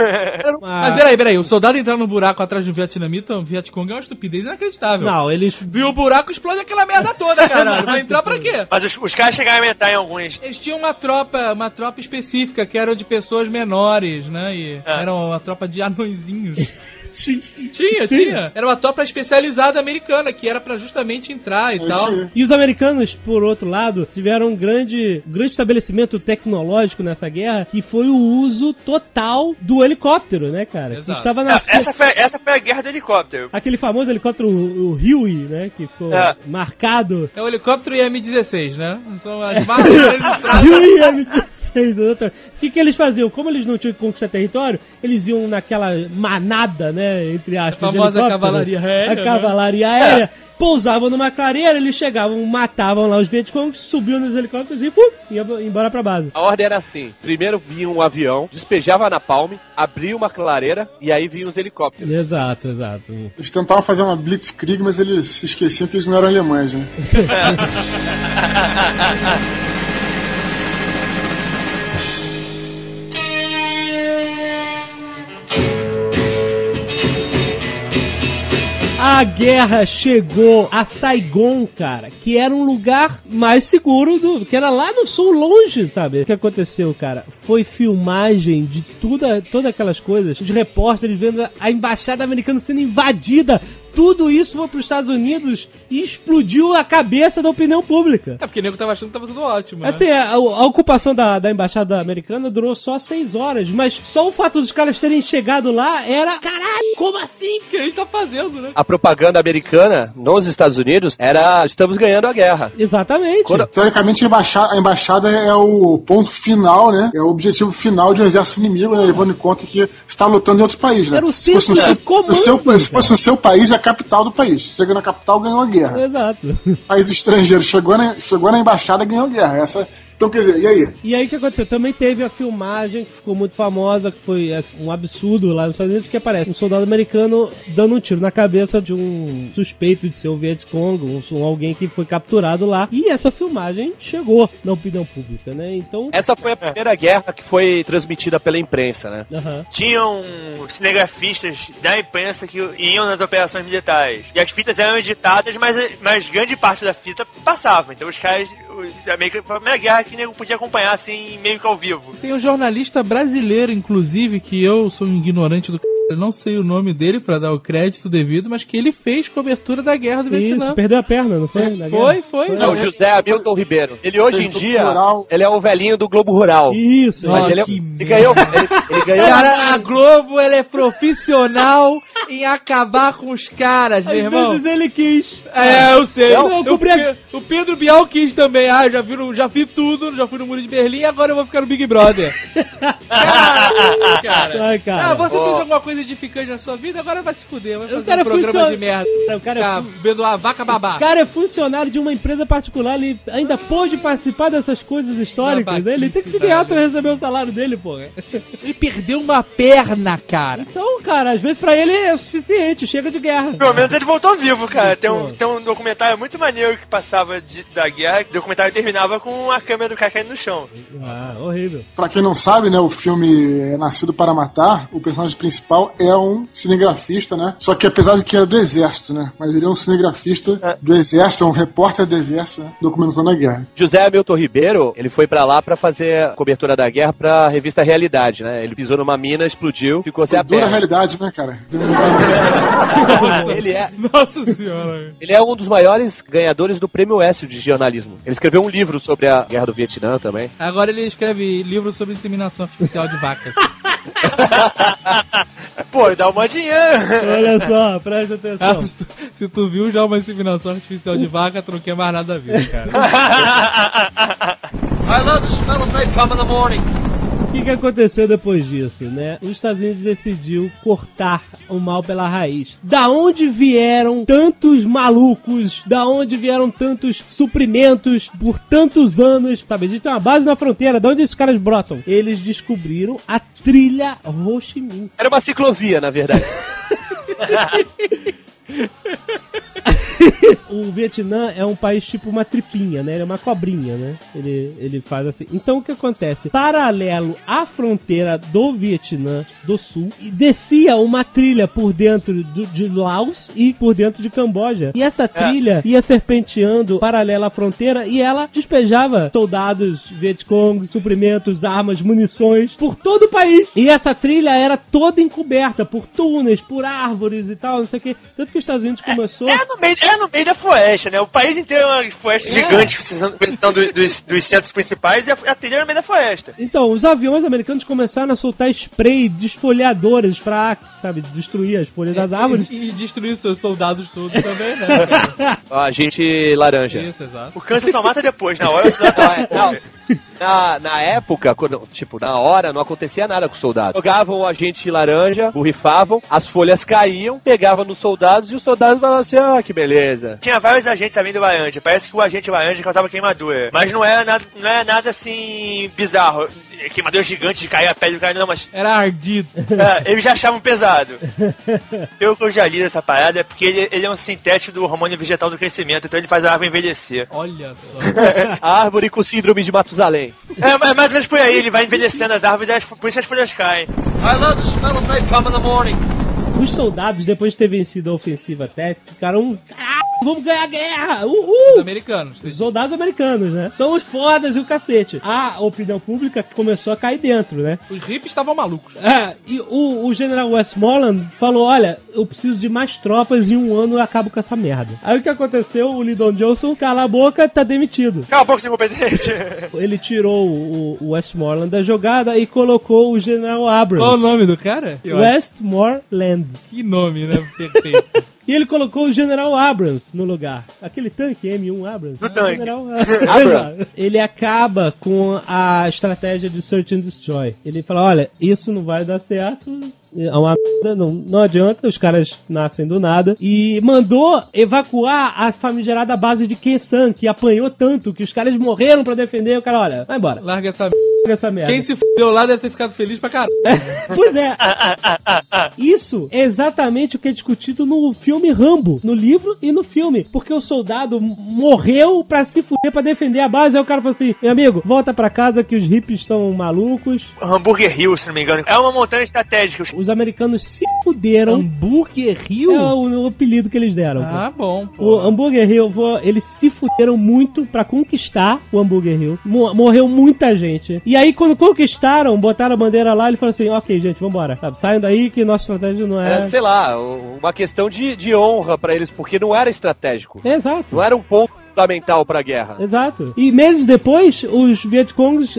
Mas peraí, peraí, o soldado entrar no buraco atrás do vietnamita, o Vietcong é uma estupidez inacreditável. Não, eles. Viu o buraco, explode aquela merda toda, caralho. Vai entrar pra quê? Mas os, os caras chegaram a aumentar em alguns. Eles tinham uma tropa, uma tropa específica, que era de pessoas menores, né? E É. era uma tropa de anõezinhos. Tinha, tinha. Era uma tropa especializada americana, que era pra justamente entrar e É tal. aí. E os americanos, por outro lado, tiveram um grande, grande estabelecimento tecnológico nessa guerra, que foi o uso total do helicóptero, né, cara? Que Exato. estava É, na essa, foi, essa foi a guerra do helicóptero. Aquele famoso helicóptero, o, o Huey, né? Que ficou É. marcado. É o helicóptero e M16, né? São as marcas registradas. Huey M16, doutor. O que, que eles faziam? Como eles não tinham que conquistar território, eles iam naquela manada, né? Entre aspas. A famosa cavalaria aérea, A né? cavalaria aérea. Pousavam numa clareira, eles chegavam, matavam lá os Vietcongs, subiam nos helicópteros e pum, iam embora pra base. A ordem era assim: primeiro vinha um avião, despejava na palme, abria uma clareira e aí vinham os helicópteros. Exato, exato. Eles tentavam fazer uma blitzkrieg, mas eles se esqueciam que eles não eram alemães, né? A guerra chegou a Saigon, cara, que era um lugar mais seguro do. que era lá no sul, longe, sabe? O que aconteceu, cara? Foi filmagem de tudo, todas aquelas coisas. Os repórteres vendo a embaixada americana sendo invadida. Tudo isso foi para os Estados Unidos e explodiu a cabeça da opinião pública. É porque o nego tava achando que tava tudo ótimo. Né? Assim, a, a ocupação da, da embaixada americana durou só seis horas, mas só o fato dos caras terem chegado lá era. Caralho, como assim? O que a gente tá fazendo, né? A propaganda americana nos Estados Unidos era: estamos ganhando a guerra. Exatamente. Quando- Teoricamente, a embaixada, a embaixada é o ponto final, né? É o objetivo final de um exército inimigo, né? levando em conta que está lutando em outro país, né? Era o Se fosse no seu, comando, no seu- se fosse no seu país, é capital do país. Chega na capital, ganhou a guerra. Exato. País estrangeiro chegou na, chegou na embaixada, ganhou a guerra. Essa, então, quer dizer, e aí? E aí o que aconteceu? Também teve a filmagem que ficou muito famosa, que foi assim, um absurdo lá nos Estados Unidos, que aparece um soldado americano dando um tiro na cabeça de um suspeito de ser o Vietcong, um, um alguém que foi capturado lá. E essa filmagem chegou na opinião pública, né? Então. Essa foi a primeira guerra que foi transmitida pela imprensa, né? Aham. Tinham cinegrafistas da imprensa que iam nas operações militares. E as fitas eram editadas, mas, mas grande parte da fita passava. Então os caras. Os americanos, foi a primeira guerra que nego podia acompanhar assim, meio que ao vivo. Tem um jornalista brasileiro, inclusive, que eu sou um ignorante do c... Eu não sei o nome dele pra dar o crédito devido, mas que ele fez cobertura da guerra do Vietnã. Isso, perdeu a perna, não foi? Na Foi, foi. É o José Hamilton Ribeiro. Ele hoje em dia, Rural. ele é o velhinho do Globo Rural. Isso, Mas ele, é- que ele ganhou, ele, ele ganhou Cara, a Globo ela é profissional em acabar com os caras, meu Às irmão. vezes ele quis. É, eu sei. Não, eu o, comprei- Pe- o Pedro Bial quis também. Ah, já vi, no- já vi tudo, já fui no Muro de Berlim, agora eu vou ficar no Big Brother. Caralho, cara. Ai, cara. Ah, você Ó. fez alguma coisa edificante na sua vida, agora vai se fuder. Vai fazer cara um programa funciona- de merda. O cara é Ficar fu- vendo a vaca babar. O cara é funcionário de uma empresa particular, ele ainda pôde participar dessas coisas históricas, né? Ele tem que se alto velho. receber o salário dele, porra. Ele perdeu uma perna, cara. Então, cara, às vezes pra ele é o suficiente, chega de guerra. Pelo menos ele voltou vivo, cara. Tem um, tem um documentário muito maneiro que passava de- da guerra. O documentário terminava com a câmera do cara caindo no chão. Ah, horrível. Pra quem não sabe, né, o filme é Nascido para Matar, o personagem principal É um cinegrafista, né? Só que apesar de que era do exército, né? Mas ele é um cinegrafista É. do exército, é um repórter do exército, né? Documentando a guerra. José Hamilton Ribeiro, ele foi pra lá pra fazer a cobertura da guerra pra revista Realidade, né? Ele pisou numa mina, explodiu, ficou sem a Dura perna. realidade, né, cara? Ele é, Nossa senhora. ele é um dos maiores ganhadores do Prêmio S de jornalismo. Ele escreveu um livro sobre a guerra do Vietnã também. Agora ele escreve livro sobre inseminação artificial de vacas. Pô, dá uma dinheiro. Olha só, presta Ah, atenção. se, tu, se tu viu já uma inseminação artificial de vaca, tu não quer mais nada a ver, cara. I love the smell of napalm in the morning. O que, que aconteceu depois disso, né? Os Estados Unidos decidiu cortar o mal pela raiz. Da onde vieram tantos malucos? Da onde vieram tantos suprimentos por tantos anos? Sabe, a gente tem uma base na fronteira. Da onde esses caras brotam? Eles descobriram a trilha Ho Chi Minh. Era uma ciclovia, na verdade. o Vietnã é um país tipo uma tripinha, né? Ele é uma cobrinha, né? Ele, ele faz assim. Então o que acontece? Paralelo à fronteira do Vietnã do Sul, e descia uma trilha por dentro do- de Laos e por dentro de Camboja. E essa trilha ia serpenteando paralela à fronteira e ela despejava soldados Vietcong, suprimentos, armas, munições por todo o país. E essa trilha era toda encoberta por túneis, por árvores e tal, não sei o que. Tanto que os Estados Unidos começou. É no, meio, é no meio da floresta, né? O país inteiro é uma floresta gigante, precisando do- dos, dos centros principais, e a, a trilha é no meio da floresta. Então, os aviões americanos começaram a soltar spray desfolhadores pra, sabe, destruir as folhas das árvores. E, e destruir seus soldados todos também, né? A gente laranja. Isso, exato. O câncer só mata depois, na hora senão Não, é- não. Na, na época, quando, tipo, na hora, não acontecia nada com os soldados. Jogavam o agente laranja, borrifavam, as folhas caíam, pegavam nos soldados e os soldados falavam assim: ah, que beleza. Tinha vários agentes além do laranja. Parece que o agente laranja causava queimadura. Mas não é nada, não é nada assim bizarro. Queimadura gigante de cair a pele do cara, não, mas Era ardido. é, eles já achavam pesado. Pelo que eu já li dessa parada, é porque ele, ele é um sintético do hormônio vegetal do crescimento, então ele faz a árvore envelhecer. Olha só. A árvore com síndrome de Matusalém. É, é mais ou menos por aí, ele vai envelhecendo as árvores e por isso as folhas caem. I love the smell of napalm in the morning. Os soldados, depois de ter vencido a ofensiva Tet, ficaram. Caralho, vamos ganhar a guerra! Uhul! Os americanos. Os soldados americanos, né? São os fodas e o cacete. A opinião pública começou a cair dentro, né? Os hippies estavam malucos. É, e o, o general Westmoreland falou: Olha, eu preciso de mais tropas e em um ano eu acabo com essa merda. Aí o que aconteceu? O Lyndon Johnson, cala a boca, tá demitido. Cala a boca, seu incompetente. Ele tirou o, o Westmoreland da jogada e colocou o general Abrams. Qual o nome do cara? Westmoreland. Que nome, né? Perfeito. E ele colocou o General Abrams no lugar. Aquele tanque M1 Abrams. Do É, tanque. General Abrams. Ele acaba com a estratégia de Search and Destroy. Ele fala, olha, isso não vai dar certo. É uma merda, não, não adianta, os caras nascem do nada. E mandou evacuar a famigerada base de Kesan, que apanhou tanto que os caras morreram pra defender. O cara, olha, vai embora, Larga essa pega essa merda. Quem se fudeu lá deve ter ficado feliz pra caralho. Pois é. Isso é exatamente o que é discutido no filme Rambo, no livro e no filme. Porque o soldado morreu pra se fuder pra defender a base. Aí o cara falou assim: meu amigo, volta pra casa que os hippies estão malucos. Hambúrguer Hill, se não me engano. É uma montanha estratégica. Os- Os americanos se fuderam. Hambúrguer Rio? É o, o apelido que eles deram. pô. Ah, bom, O pô. Hambúrguer Hill, vou- eles se fuderam muito pra conquistar o Hambúrguer Hill. Mo- morreu muita gente. E aí, quando conquistaram, botaram a bandeira lá, ele falou assim: ok, gente, vambora. Sabe, saiam daí que nossa estratégia não Era, é. sei lá, uma questão de, de honra pra eles, porque não era estratégico. Exato. Não era um ponto fundamental pra guerra. Exato. E meses depois, os Vietcongs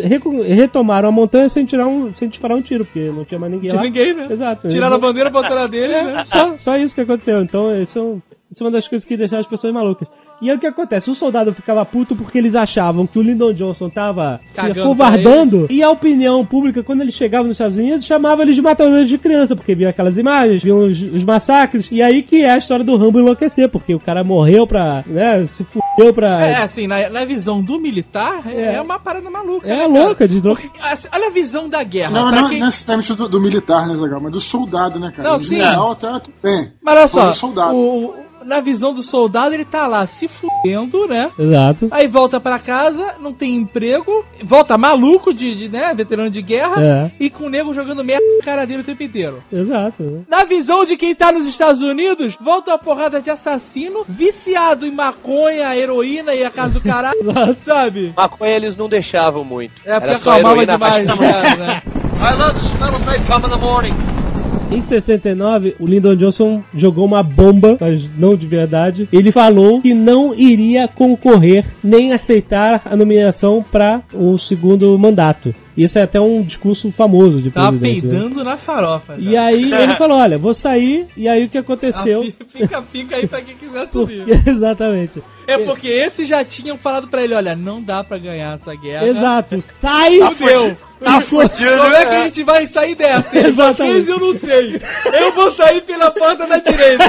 retomaram a montanha sem, tirar um, sem disparar um tiro, porque não tinha mais ninguém Tinha lá. ninguém, né? Exato. Tiraram a bandeira, botaram a dele, É, né? só, só isso que aconteceu. Então, isso é, um- isso é uma das coisas que deixaram as pessoas malucas. E aí o que acontece? O soldado ficava puto porque eles achavam que o Lyndon Johnson tava se Cagando acovardando. E a opinião pública, quando ele chegava nos Estados Unidos, chamava eles de matadores de criança, porque via aquelas imagens, viam os, os massacres. E aí que é a história do Rambo enlouquecer, porque o cara morreu pra. né, se fudeu pra. É, assim, na, na visão do militar, é, É. uma parada maluca. É né, louca de louca. Porque, assim, olha a visão da guerra. Não, não, quem- não necessariamente do, do militar, né, legal, mas do soldado, né, cara? Não, o sim. general tá tudo bem. Mas olha só, do soldado. o- na visão do soldado, ele tá lá se fudendo, né? Exato. Aí volta pra casa, não tem emprego, volta maluco de, de, né, veterano de guerra, É. e com o nego jogando merda na cara dele o tempo inteiro. Exato. Na visão de quem tá nos Estados Unidos, volta uma porrada de assassino, viciado em maconha, heroína e a casa do caralho, sabe? Maconha eles não deixavam muito. É porque acalmava demais, né? I love the smell of napalm in the morning. Em 69, o Lyndon Johnson jogou uma bomba, mas não de verdade. Ele falou que não iria concorrer nem aceitar a nomeação para o segundo mandato. Isso é até um discurso famoso de Tava presidente. né? peidando na farofa. E aí ele falou, olha, vou sair, e aí o que aconteceu? Fica, fica aí pra quem quiser Porque- subir. exatamente. É porque esses já tinham falado pra ele, olha, não dá pra ganhar essa guerra. Exato, sai! Fudeu. Tá fudido, Como é que a né? gente vai sair dessa? Exatamente. Vocês eu não sei. Eu vou sair pela porta da direita.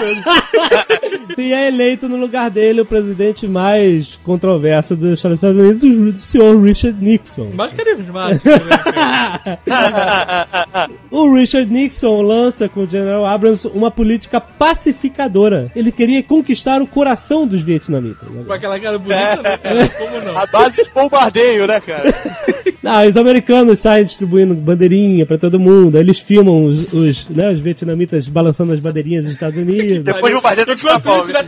E é eleito no lugar dele o presidente mais controverso dos Estados Unidos, o senhor Richard Nixon. Mais carismático. O Richard Nixon lança com o General Abrams uma política pacificadora. Ele queria conquistar o coração dos vietnamitas. Com aquela cara bonita, né, cara? Como não? A base de bombardeio, né, cara? Ah, os americanos saem distribuindo bandeirinha pra todo mundo. aí Eles filmam os, os, né, os vietnamitas balançando as bandeirinhas dos Estados Unidos. Depois o bombardeio do Enquanto Japão. né?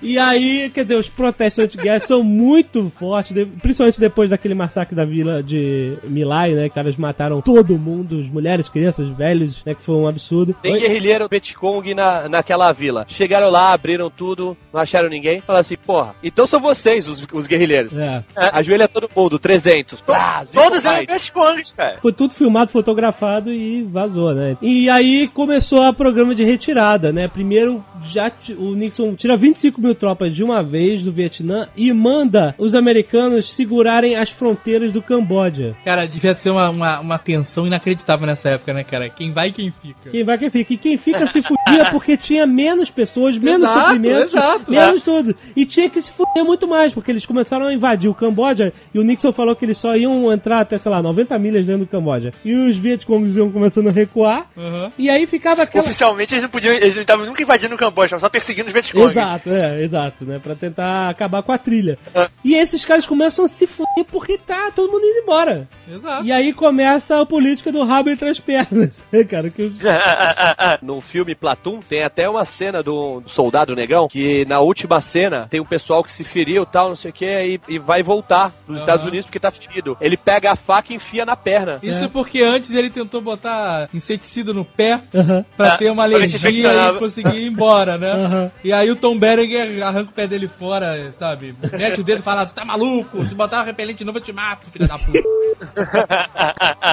E aí, quer dizer, os protestos anti-guerra são muito fortes, de- principalmente depois daquele massacre da vila de Milai, né? Que eles mataram todo mundo, as mulheres, crianças, velhos, né? Que foi um absurdo. Tem guerrilheiro Vietcong na, naquela vila. Chegaram lá, abriram tudo, não acharam ninguém. Falaram assim, porra, então são vocês os, os guerrilheiros. É. Ajoelha todo mundo, 300. Plá, zica Todos o eram. Vietcongs, cara. Foi tudo filmado, fotografado e vazou, né? E aí começou a programa de retirada, né? Primeiro, já o Nixon tira 25 mil tropas de uma vez do Vietnã e manda os americanos segurarem as fronteiras do Camboja. Cara, devia ser uma, uma, uma tensão inacreditável nessa época, né, cara? Quem vai e quem fica. Quem vai, quem fica. E quem fica se fudia porque tinha menos pessoas, menos Exato, suprimentos, exato. menos tudo. E tinha que se fuder muito mais, porque eles começaram a invadir o Camboja e o Nixon falou que eles só iam entrar até, sei lá, 90 milhas dentro do Camboja. E os Vietcongs iam começando a recuar. Uhum. E aí ficava aquela. Oficialmente eles não podiam, eles não estavam nunca invadindo o Camboja, estavam só perseguindo os Vietcongs. Exato, é, exato, né? Pra tentar acabar com a trilha. Ah. E esses caras começam a se fuder porque tá todo mundo indo embora. Exato. E aí começa a política do rabo entre as pernas, né, cara? Que. No filme Platum tem até uma cena do, do soldado negão que na última cena tem um pessoal que se feriu tal, não sei o que, e, e vai voltar dos Estados Unidos porque tá ferido. Ele pega a faca e enfia na perna. Isso É. porque antes ele tentou botar inseticida no pé Aham. pra Ah, ter uma alergia e conseguir ir embora, né? Aham. E aí o Tom Berenger arranca o pé dele fora, sabe? Mete o dedo e fala, tu tá maluco? Se botar um repelente novo eu te mato, filho da puta.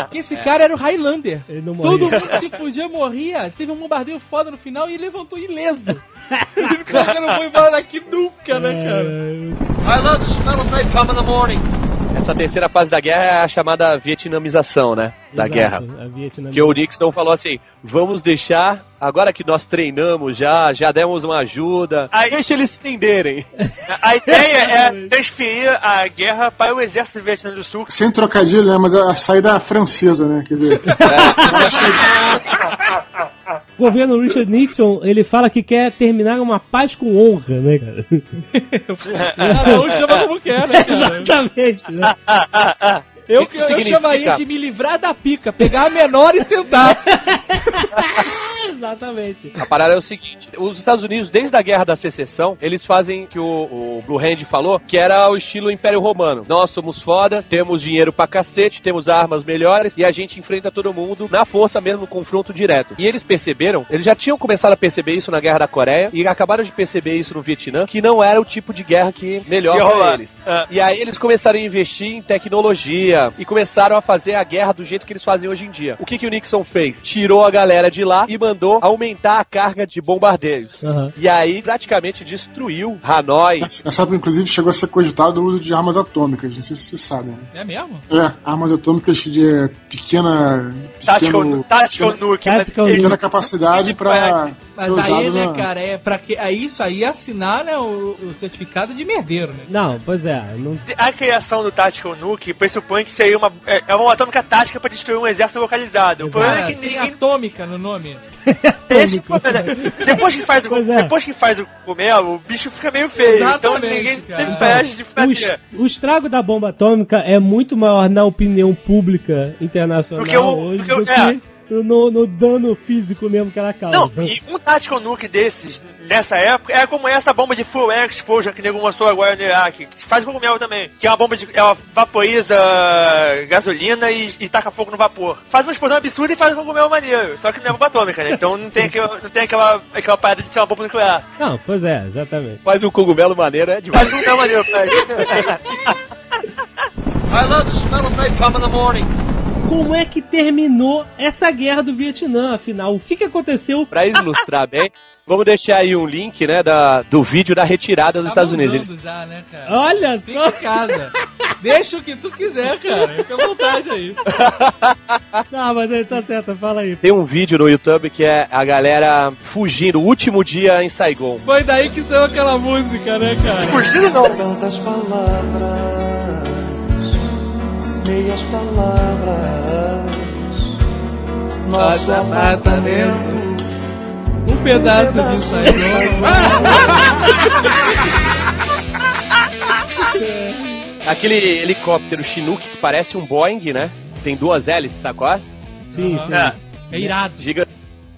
Porque esse cara era o Highlander. Ele não morria. Todo mundo se fudia, morria. Teve um bombardeio foda no final e ele levantou ileso. Ele ficou, eu não vou embora daqui nunca, né, cara? I love the smell of napalm in the morning. Essa terceira fase da guerra é a chamada vietnamização, né? Da Exato, guerra. Que o Nixon falou assim: vamos deixar, agora que nós treinamos já, já demos uma ajuda, Aí- deixa eles se entenderem. A ideia é transferir a guerra para o exército do Vietnã do Sul. Sem trocadilho, né? Mas a saída francesa, né? Quer dizer, O governo Richard Nixon, ele fala que quer terminar uma paz com honra, né, cara? Cada um chama como quer, né, cara? Exatamente, né? Eu, que eu, significa? chamaria de me livrar da pica, pegar a menor e sentar. Exatamente. A parada é o seguinte: os Estados Unidos, desde a guerra da secessão, eles fazem que o, o Blue Hand falou, que era o estilo Império Romano. Nós somos fodas, temos dinheiro pra cacete, temos armas melhores e a gente enfrenta todo mundo na força mesmo, no confronto direto. E eles perceberam, eles já tinham começado a perceber isso na guerra da Coreia e acabaram de perceber isso no Vietnã, que não era o tipo de guerra que melhor pra eles. Ah. E aí eles começaram a investir em tecnologia e começaram a fazer a guerra do jeito que eles fazem hoje em dia. O que, que o Nixon fez? Tirou a galera de lá e mandou aumentar a carga de bombardeios. Aham. E aí praticamente destruiu Hanoi. nessa época, inclusive, chegou a ser cogitado o uso de armas atômicas. Não sei se vocês sabem. Né? É mesmo? É, armas atômicas de pequena. Tactical, Nuke. mas Tactical pequena capacidade pra. Mas aí, né, na- cara, é pra que. É isso aí é assinar né, o, o certificado de merdeiro, né? Não, pois é. Não... A criação do Tactical Nuke pressupõe que seria uma, é, é uma atômica tática para destruir um exército localizado. O problema é que tem ninguém. atômica no nome. Esse problema, depois que faz o é. depois que faz o cogumelo, o bicho fica meio feio. então Exatamente, ninguém cara. tem pés de O, fazer. o estrago da bomba atômica é muito maior na opinião pública internacional Porque o- hoje porque o- do é. No, no dano físico mesmo que ela causa. Não, e um Tactical Nuke desses, nessa época, é como essa bomba de Full Air Explosion que o nego mostrou agora no Iraque. Que faz cogumelo também. Que é uma bomba de. Ela vaporiza gasolina e, e taca fogo no vapor. Faz uma explosão absurda e faz um cogumelo maneiro. Só que não é bomba atômica, né? Então não tem, aquela, não tem aquela, aquela parada de ser uma bomba nuclear. Não, pois é, exatamente. Faz um cogumelo maneiro, é demais. Faz um cogumelo maneiro, faz. I love the smell of napalm in the morning. Como é que terminou essa guerra do Vietnã, afinal? O que, que aconteceu? Pra ilustrar bem, vamos deixar aí um link, né, da, do vídeo da retirada dos Tá Estados Unidos. Eles- já, né, cara? Olha Fica só! casa. Deixa o que tu quiser, cara. Fica à vontade aí. Não, mas aí tá certo, fala aí. Tem um vídeo no YouTube que é a galera fugindo, o último dia em Saigon. Foi daí que saiu aquela música, né, cara? Fugindo não. Tantas palavras, meias palavras. Nosso apartamento, Um pedaço do Saigon. Aquele helicóptero Chinook que parece um Boeing, né? Tem duas hélices, sacou? Sim, Aham. sim. É. É irado. Giga.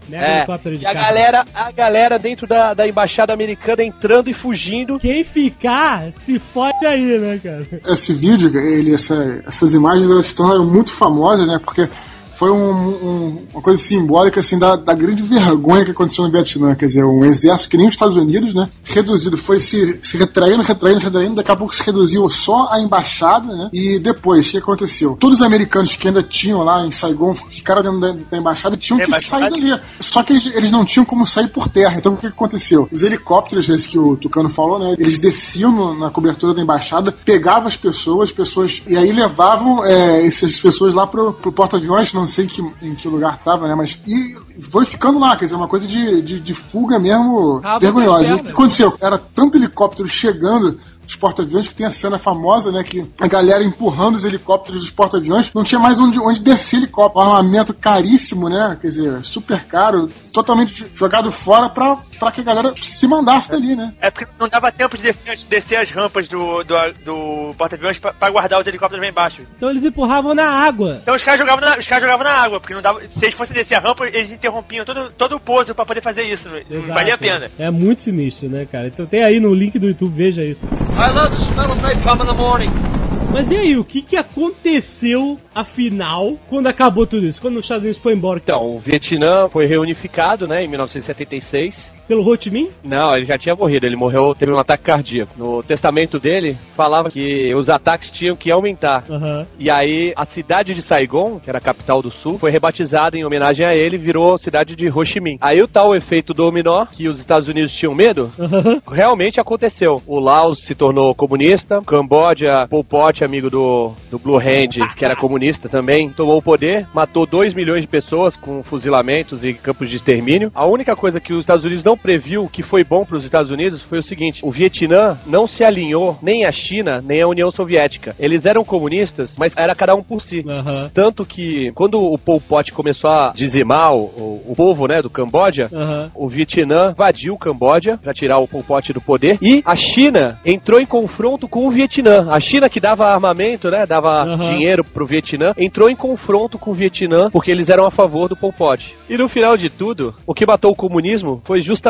Mega É. helicóptero de E a galera, a galera dentro da, da embaixada americana entrando e fugindo. Quem ficar, se fode aí, né, cara? Esse vídeo, ele, essa- essas imagens, elas se tornaram muito famosas, né? Porque foi um- um- uma coisa simbólica assim da, da grande vergonha que aconteceu no Vietnã. Quer dizer, um exército que nem os Estados Unidos, né? Reduzido, foi se, se retraindo, retraindo, retraindo. Daqui a pouco se reduziu só a embaixada, né? E depois, o que aconteceu? Todos os americanos que ainda tinham lá em Saigon ficaram dentro da, da embaixada e tinham que sair dali. Só que eles, eles não tinham como sair por terra. Então o que aconteceu? Os helicópteros, esse que o Tucano falou, né? Eles desciam no- na cobertura da embaixada, pegavam as pessoas, as pessoas e aí levavam é, essas pessoas lá pro, pro porta-aviões, não sei em que, em que lugar tava, né? Mas e foi ficando lá, quer dizer, uma coisa de, de, de fuga mesmo Rabo vergonhosa. o que aconteceu? Era tanto helicóptero chegando dos porta-aviões, que tem a cena famosa, né? Que a galera empurrando os helicópteros dos porta-aviões, não tinha mais onde, onde descer helicóptero. Um armamento caríssimo, né? Quer dizer, super caro, totalmente jogado fora pra, pra que a galera se mandasse dali, né? É porque não dava tempo de descer, de descer as rampas do, do, do porta-aviões pra, pra guardar os helicópteros bem embaixo. Então eles empurravam na água. Então os caras jogavam na, os caras jogavam na água, porque não dava, se eles fossem descer a rampa, eles interrompiam todo, todo o pouso pra poder fazer isso. Não, valia a pena. É muito sinistro, né, cara? Então tem aí no link do YouTube, veja isso. I love the smell of napalm in the morning. Mas e aí, o que que aconteceu, afinal, quando acabou tudo isso? Quando os Estados Unidos foi embora? Então, o Vietnã foi reunificado, né, em 1976. Pelo Ho Chi Minh? Não, ele já tinha morrido, ele morreu, teve um ataque cardíaco. No testamento dele, falava que os ataques tinham que aumentar. Aham. E aí, a cidade de Saigon, que era a capital do sul, foi rebatizada em homenagem a ele e virou cidade de Ho Chi Minh. Aí o tal efeito dominó, que os Estados Unidos tinham medo, Aham. realmente aconteceu. O Laos se tornou comunista, Camboja, Pol Pot, amigo do, do Blue Hand, que era comunista também, tomou o poder, matou 2 milhões de pessoas com fuzilamentos e campos de extermínio. A única coisa que os Estados Unidos não previu que foi bom para os Estados Unidos foi o seguinte: o Vietnã não se alinhou nem à China, nem à União Soviética. Eles eram comunistas, mas era cada um por si. Aham. Tanto que quando o Pol Pot começou a dizimar o, o- o povo né, do Camboja, Aham. o Vietnã invadiu o Camboja para tirar o Pol Pot do poder e a China entrou em confronto com o Vietnã. A China que dava armamento, né, dava Aham. dinheiro pro Vietnã, entrou em confronto com o Vietnã porque eles eram a favor do Pol Pot. E no final de tudo, o que matou o comunismo foi justamente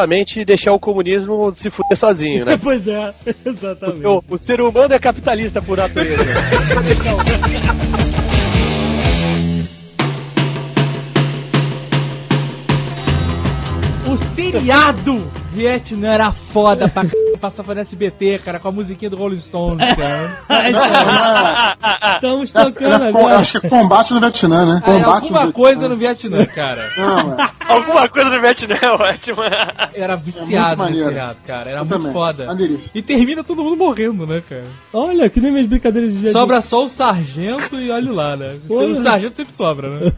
deixar o comunismo se fuder sozinho, né? pois é, exatamente. O, o ser humano é capitalista por natureza. O seriado Vietnã era foda pra c... Passava no SBT, cara, com a musiquinha do Rolling Stones, cara. Estamos tocando Era agora. acho que é combate no Vietnã, né? Ah, é Combate alguma no coisa no Vietnã, cara. Não, é. Alguma coisa no Vietnã é ótimo. Era viciado nesse maneiro. seriado, cara. Era Eu muito também. foda. E termina todo mundo morrendo, né, cara? Olha, que nem minhas brincadeiras de dia. Sobra só o sargento e olha lá, né? Porra. O sargento sempre sobra, né?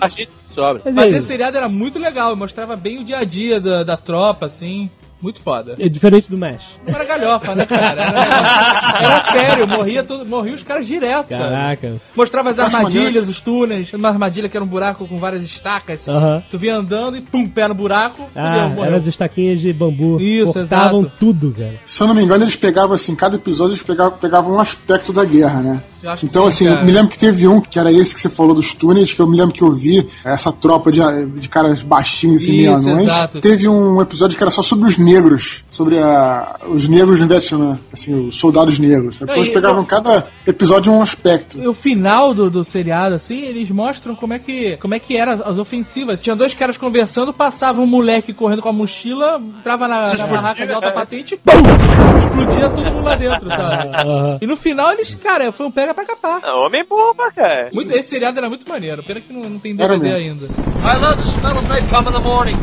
a gente sobra. Mas Mas esse seriado era muito legal, mostrava bem o dia a dia da, da tropa, assim. Muito foda. É diferente do Mesh. Não era galhofa, né, cara? Era, era sério, morria, tudo, morria os caras direto, sabe? Caraca. Mostrava as armadilhas, os túneis. Uma armadilha que era um buraco com várias estacas. assim. Aham. Tu vinha andando e pum, pé no buraco. Ah, fudeu, eram as estaquinhas de bambu. Isso, Cortavam exato. tudo, cara. Se eu não me engano, eles pegavam assim, cada episódio eles pegavam, pegavam um aspecto da guerra, né? Então, sim, assim, cara. eu me lembro que teve um, que era esse que você falou dos túneis, que eu me lembro que eu vi essa tropa de, de caras baixinhos e meio Isso, anões. exato. Teve um episódio que era só sobre os negros, sobre a, os negros no Vietnã, assim, os soldados negros. Então eles pegavam eu- cada episódio um aspecto. E o final do, do seriado, assim, eles mostram como é que como é que eram as ofensivas. Tinha dois caras conversando, passava um moleque correndo com a mochila, entrava na, na barraca de alta patente e pum, explodia todo mundo lá dentro, sabe? E no final eles, cara, foi um pega pra capar. Homem bomba, cara. Muito, esse seriado era muito maneiro, pena que não, não tem DVD ainda. I love the smell of napalm in the morning.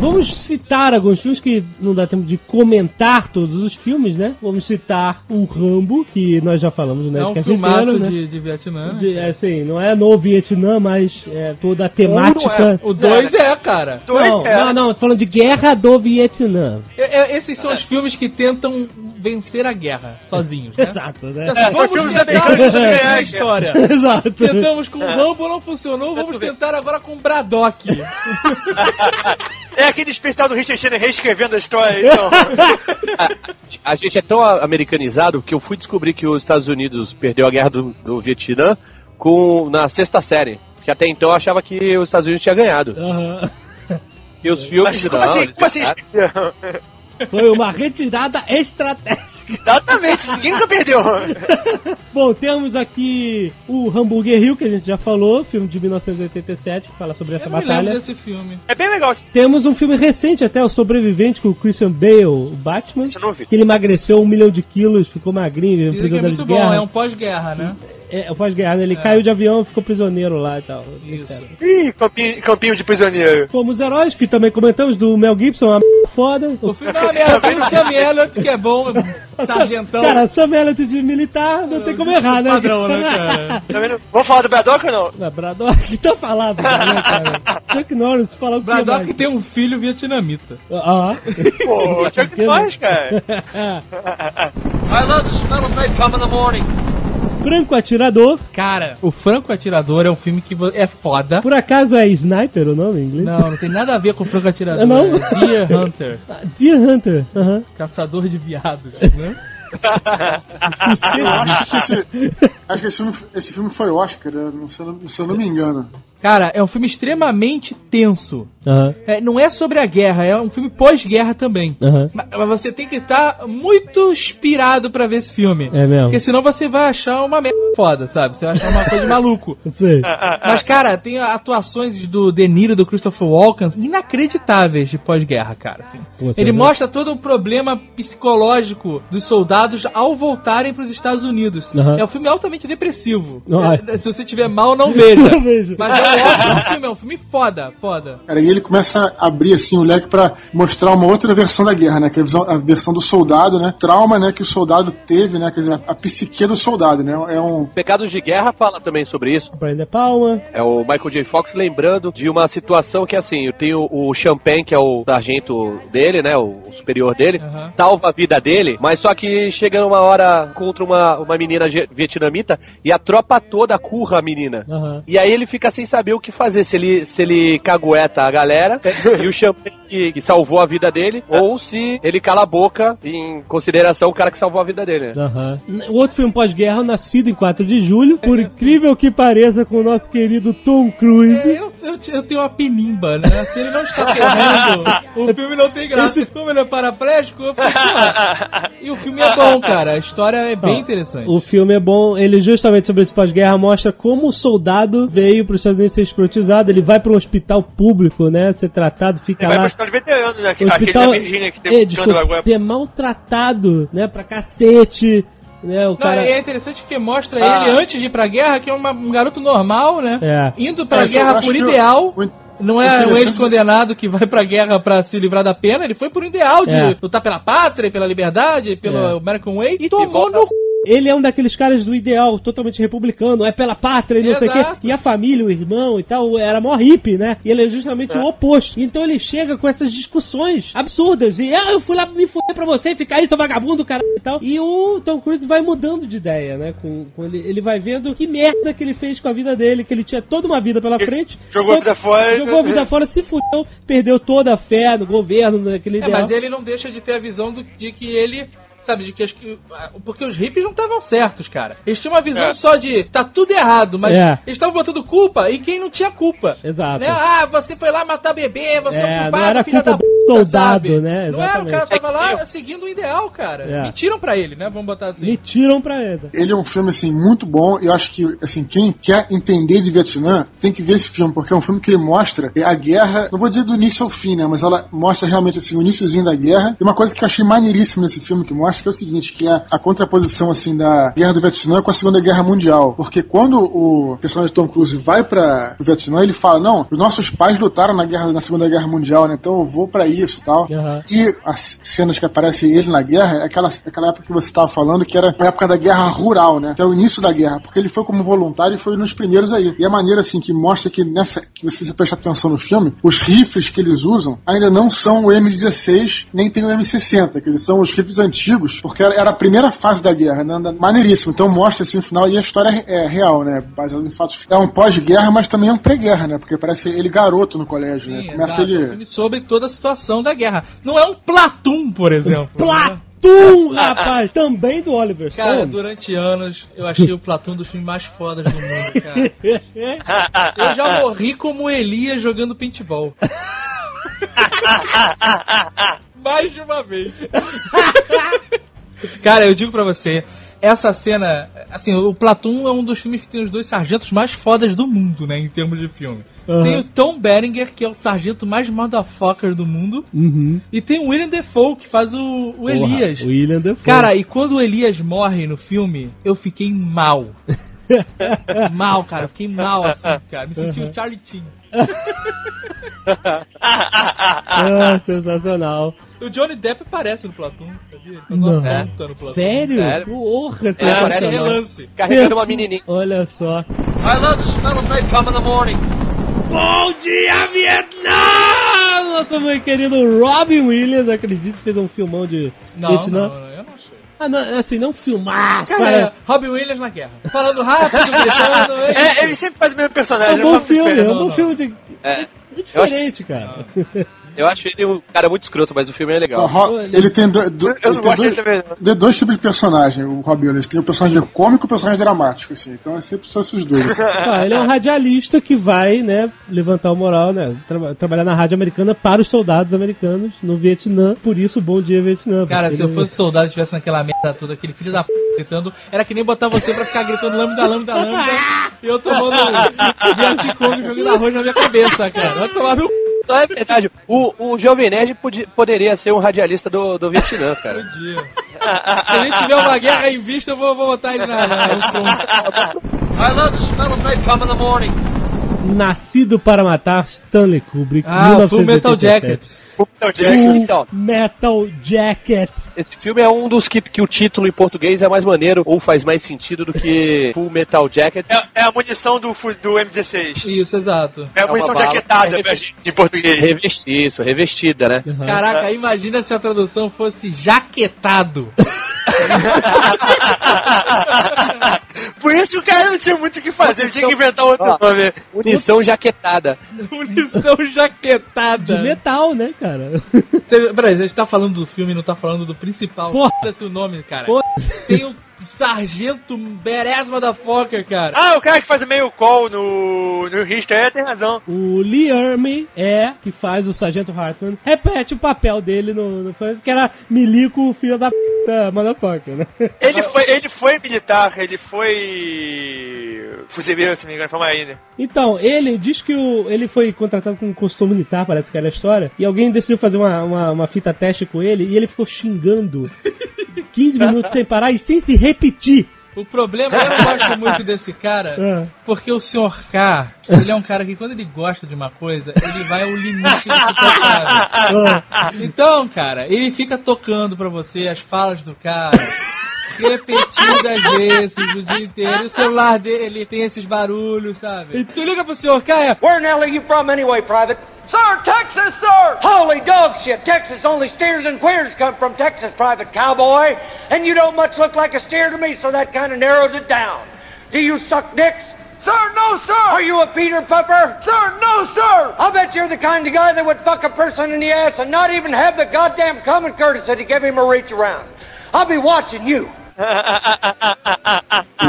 Vamos citar alguns filmes que não dá tempo de comentar todos os filmes, né? Vamos citar o Rambo, que nós já falamos no É um filmaço inteiro, né? de, de Vietnã. né? De- é, assim, não é no Vietnã, mas é toda a temática. O 2 é, cara. Dois Não, é. não, não, tô falando de Guerra do Vietnã. É, é, esses são os filmes que tentam vencer a guerra sozinhos, né? Exato, né? É, são vamos filmes tentar americanos ganhar a história. Exato. Tentamos com o Rambo, não funcionou, vamos tentar agora com o Braddock. É aquele especial do Richard Cheney reescrevendo a história, então. A gente é tão a- americanizado que eu fui descobrir que os Estados Unidos perdeu a guerra do, do Vietnã com, na sexta série. Que até então eu achava que os Estados Unidos tinha ganhado. Aham. E os filmes. Mas como não, assim? eles Como assim? Foi uma retirada estratégica. Exatamente, ninguém nunca perdeu. Bom, temos aqui o Hamburger Hill, que a gente já falou, filme de 1987, que fala sobre essa Eu não me lembro batalha. desse filme. É bem legal. Temos um filme recente até, O Sobrevivente, com o Christian Bale, o Batman. Isso eu não vi. Que ele emagreceu um milhão de quilos, ficou magrinho, que é prisioneiro muito de bom, guerra. é um pós-guerra, né? É, o pós-guerra, né? ele caiu de avião e ficou prisioneiro lá e tal. Ih, campinho, campinho de prisioneiro. Fomos heróis, que também comentamos, do Mel Gibson, uma foda. O filme é uma merda, tem o Sam Elliott, que é bom, sargentão. Cara, Sam Elliott de militar, não tem como errar, né? Padrão, né, cara? Tá? Vamos falar do Braddock ou não? Não, Braddock tá falado, né, cara? Chuck Norris fala o que Braddock mais. tem um filho vietnamita. Ah, Pô, Chuck Norris, cara. I love the smell of napalm in the morning. Franco Atirador. Cara, o Franco Atirador é um filme que é foda. Por acaso é Sniper o nome em inglês? Não, não tem nada a ver com o Franco Atirador. Não? É Deer Hunter, Ah, Deer Hunter. Aham. caçador de viados, né? Eu acho que esse, acho que esse filme, esse filme foi Oscar, né? se, eu não, se eu não me engano. Cara, é um filme extremamente tenso. Aham. É, não é sobre a guerra, é um filme pós-guerra também. Aham. Mas mas você tem que estar muito inspirado pra ver esse filme. É mesmo. Porque senão você vai achar uma merda foda, sabe? Você vai achar uma coisa de maluco. Sei. Mas, cara, tem atuações do De Niro e do Christopher Walken inacreditáveis de pós-guerra, cara. assim. Pô, você Ele mostra todo o problema psicológico dos soldados ao voltarem pros Estados Unidos. Aham. É um filme altamente depressivo. Não, É, se você tiver mal, não veja. Não vejo. Mas é ótimo filme, é um filme foda, foda. Cara, e ele começa a abrir assim o leque pra mostrar uma outra versão da guerra, né? Que é a, visão- a versão do soldado, né? Trauma, né? Que o soldado teve, né? Quer dizer, a, a psique do soldado, né? É um. Pecados de Guerra fala também sobre isso. Brian De Palma. É o Michael J. Fox lembrando de uma situação que, assim, eu tenho o Champagne, que é o sargento dele, né? O, o superior dele, Aham. salva a vida dele, mas só que chega numa hora contra uma, uma menina vietnamita e a tropa toda curra a menina. Aham. E aí ele fica sem saber o que fazer, se ele, se ele cagueta a galera e o Champagne que, que salvou a vida dele, ou se ele cala a boca em consideração o cara que salvou a vida dele. Aham. O outro filme pós-guerra, Nascido em 4 de julho, por incrível que pareça, com o nosso querido Tom Cruise. É, eu, eu, eu tenho uma pinimba, né? Se ele não está ferrando, o filme não tem graça. Como ele é paraplégico, eu fico. E o filme é bom, cara. A história é bem interessante. O filme é bom, ele justamente sobre esse pós-guerra mostra como o soldado veio para os Estados Unidos ser escrotizado, ele vai para um hospital público, né, ser tratado, fica Vai pro lá... hospital de veteranos, né? Aquele hospital da Virgínia que é, tem um desculpa, agora. ser maltratado, né, pra cacete, né, o Não, cara... e é interessante que mostra Ah. ele antes de ir pra guerra, que é uma- um garoto normal, né? É. Indo pra É, eu guerra por ideal. o- Não é um ex-condenado que vai pra guerra pra se livrar da pena, ele foi por ideal de É. lutar pela pátria, pela liberdade, pelo É. American Way, e tomou volta- no c... Ele é um daqueles caras do ideal, totalmente republicano, é pela pátria e não sei o Exato. quê. E a família, o irmão e tal, era mó hippie, né? E ele é justamente o oposto. Então ele chega com essas discussões absurdas. E, ah, eu fui lá me fuder pra você, ficar aí, seu vagabundo, cara e tal. E o Tom Cruise vai mudando de ideia, né? Com, com ele, ele vai vendo que merda que ele fez com a vida dele, que ele tinha toda uma vida pela frente. jogou a Foi- vida fora. Jogou a vida fora, se fudeu, perdeu toda a fé no governo, naquele É, ideal. mas ele não deixa de ter a visão do- de que ele. Sabe, de que, as- que- Porque os hippies não estavam certos, cara. Eles tinham uma visão É. só de tá tudo errado, mas É. eles estavam botando culpa em quem não tinha culpa. Exato. Né? Ah, você foi lá matar bebê, você é, É, um culpado, não era filha culpa da do puta, soldado, sabe? né? Não era, o cara Exatamente. tava lá seguindo o ideal, cara. É. Mentiram pra ele, né? Vamos botar assim. Me tiram pra ele. Ele é um filme assim muito bom. Eu acho que assim quem quer entender de Vietnã tem que ver esse filme porque é um filme que ele mostra a guerra. Não vou dizer do início ao fim, né? Mas ela mostra realmente assim o iníciozinho da guerra. E uma coisa que eu achei maneiríssima nesse filme que mostra que é o seguinte, que é a contraposição assim da guerra do Vietnã com a Segunda Guerra Mundial. Porque quando o personagem de Tom Cruise vai para o Vietnã, ele fala: "Não, os nossos pais lutaram na guerra na Segunda Guerra Mundial, né? Então eu vou para isso, e tal". Aham. E as cenas que aparece ele na guerra é aquela, aquela época que você estava falando, que era a época da guerra rural, né? Que é o início da guerra, porque ele foi como voluntário e foi nos primeiros aí. E a maneira, assim, que mostra que nessa. que você se presta atenção no filme, os rifles que eles usam ainda não são o M16, nem tem o M60, que eles são os rifles antigos, porque era, a primeira fase da guerra, né? Maneiríssimo. Então mostra assim no final, e a história é, é real, né? Baseado em fatos. É um pós-guerra, mas também é um pré-guerra, né? Porque parece ele garoto no colégio, né? Sim, Começa exato. É um ele. filme sobre toda a situação da guerra. Não é um Platum, por exemplo. né? Platum, rapaz! Também do Oliver Cara, Stone. durante anos eu achei o Platum dos filmes mais fodas do mundo, cara. Eu já morri como Elias jogando paintball. Mais de uma vez. Cara, eu digo pra você, essa cena, assim, o Platum é um dos filmes que tem os dois sargentos mais fodas do mundo, né, em termos de filme. Aham. Tem o Tom Berenger, que é o sargento mais motherfucker do mundo, Uhum. e tem o William Defoe, que faz o, o Elias. Porra, William Defoe. Cara, e quando o Elias morre no filme, eu fiquei mal. mal, cara. Eu fiquei mal assim, cara. Me senti o Charlie Chin. ah, sensacional. O Johnny Depp aparece no Platum, sabia? Faz Não. uma puta no. Sério? Sério? Porra, É, Aparece sensacional. relance. Carregando uma menininha. Olha só. I love the smell of napalm in the morning. Bom dia, Vietnã! Nosso meu querido Robin Williams, acredito que fez um filmão de Não, Vietnã. não, não, eu não achei. Ah, não, assim, não filmaço, Cara, cara. é Robin Williams na guerra. Falando rápido, gritando. É, É, ele sempre faz o mesmo É personagem. um bom não filme, é um não, bom não. filme de... É. é diferente, cara. Eu acho ele um cara muito escroto, mas o filme é legal. Ele tem, do, do- Eu ele não tem gosto dois, de dois tipos de personagem, o Robin Williams. Tem o personagem cômico e o personagem dramático, assim. Então é sempre só esses dois. assim. Tá, ele é um radialista que vai, né, levantar o moral, né, tra- trabalhar na rádio americana para os soldados americanos no Vietnã. Por isso, bom dia, Vietnã. Cara, se eu fosse soldado e estivesse naquela merda toda, aquele filho da p gritando, era que nem botar você pra ficar gritando lambda, lambda, lambda, e eu tomando Viet Cong jogando arroz na minha cabeça, cara. Vai tomar no Não é verdade. O, o Jovem Nerd podi- poderia ser um radialista do, do Vietnã, cara. dia. Se a gente tiver uma guerra em vista, eu vou, vou botar ele na, na, I love the smell of napalm in the morning. Nascido para Matar, Stanley Kubrick, Ah, Full 1987. Metal Jacket. Jackson. Então, Metal Jacket. esse filme é um dos que, que o título em português é mais maneiro ou faz mais sentido do que Full Metal Jacket. É, é a munição do, do M16. Isso, exato. É a uma munição jaquetada É em português. Revesti, isso, revestida, né? Uhum. Caraca, imagina se a tradução fosse jaquetado. Por isso que o cara não tinha muito o que fazer, ele tinha que inventar outro Ó. nome. Munição jaquetada. Munição jaquetada. De metal, né, cara? Cê, peraí, a gente tá falando do filme e não tá falando do principal. Porra. Foda-se o nome, cara. Porra. Tem o Sargento Beresma da Foca, cara. Ah, o cara que faz o meio call no, no History, é, tem razão. O Lee Ermey é, que faz o Sargento Hartman, repete o papel dele no, no que era milico, filho da puta, motherfucker, né? Ele foi, ele foi militar, ele foi fuzileiro, se não me engano, foi marinha. Então, ele diz que o, ele foi contratado com um costume militar, parece que era a história, e alguém decidiu fazer uma, uma, uma fita teste com ele, e ele ficou xingando 15 minutos sem parar e sem se repetir. O problema, eu não gosto muito desse cara, Ah. porque o Sr. K, ele é um cara que quando ele gosta de uma coisa, ele vai ao limite do suportável. Ah. Então, cara, ele fica tocando pra você as falas do cara. repetidas vezes o dia inteiro. E o celular dele tem esses barulhos, sabe? E tu liga pro senhor, Caia. Where in hell are you from anyway, Private? Sir, Texas, sir! Holy dog shit! Texas only steers and queers come from Texas, Private Cowboy. And you don't much look like a steer to me, so that kind of narrows it down. Do you suck dicks? Sir, no, sir! Are you a Peter Pupper? Sir, no, sir! I'll bet you're the kind of guy that would fuck a person in the ass and not even have the goddamn common courtesy to give him a reach around. I'll be watching you.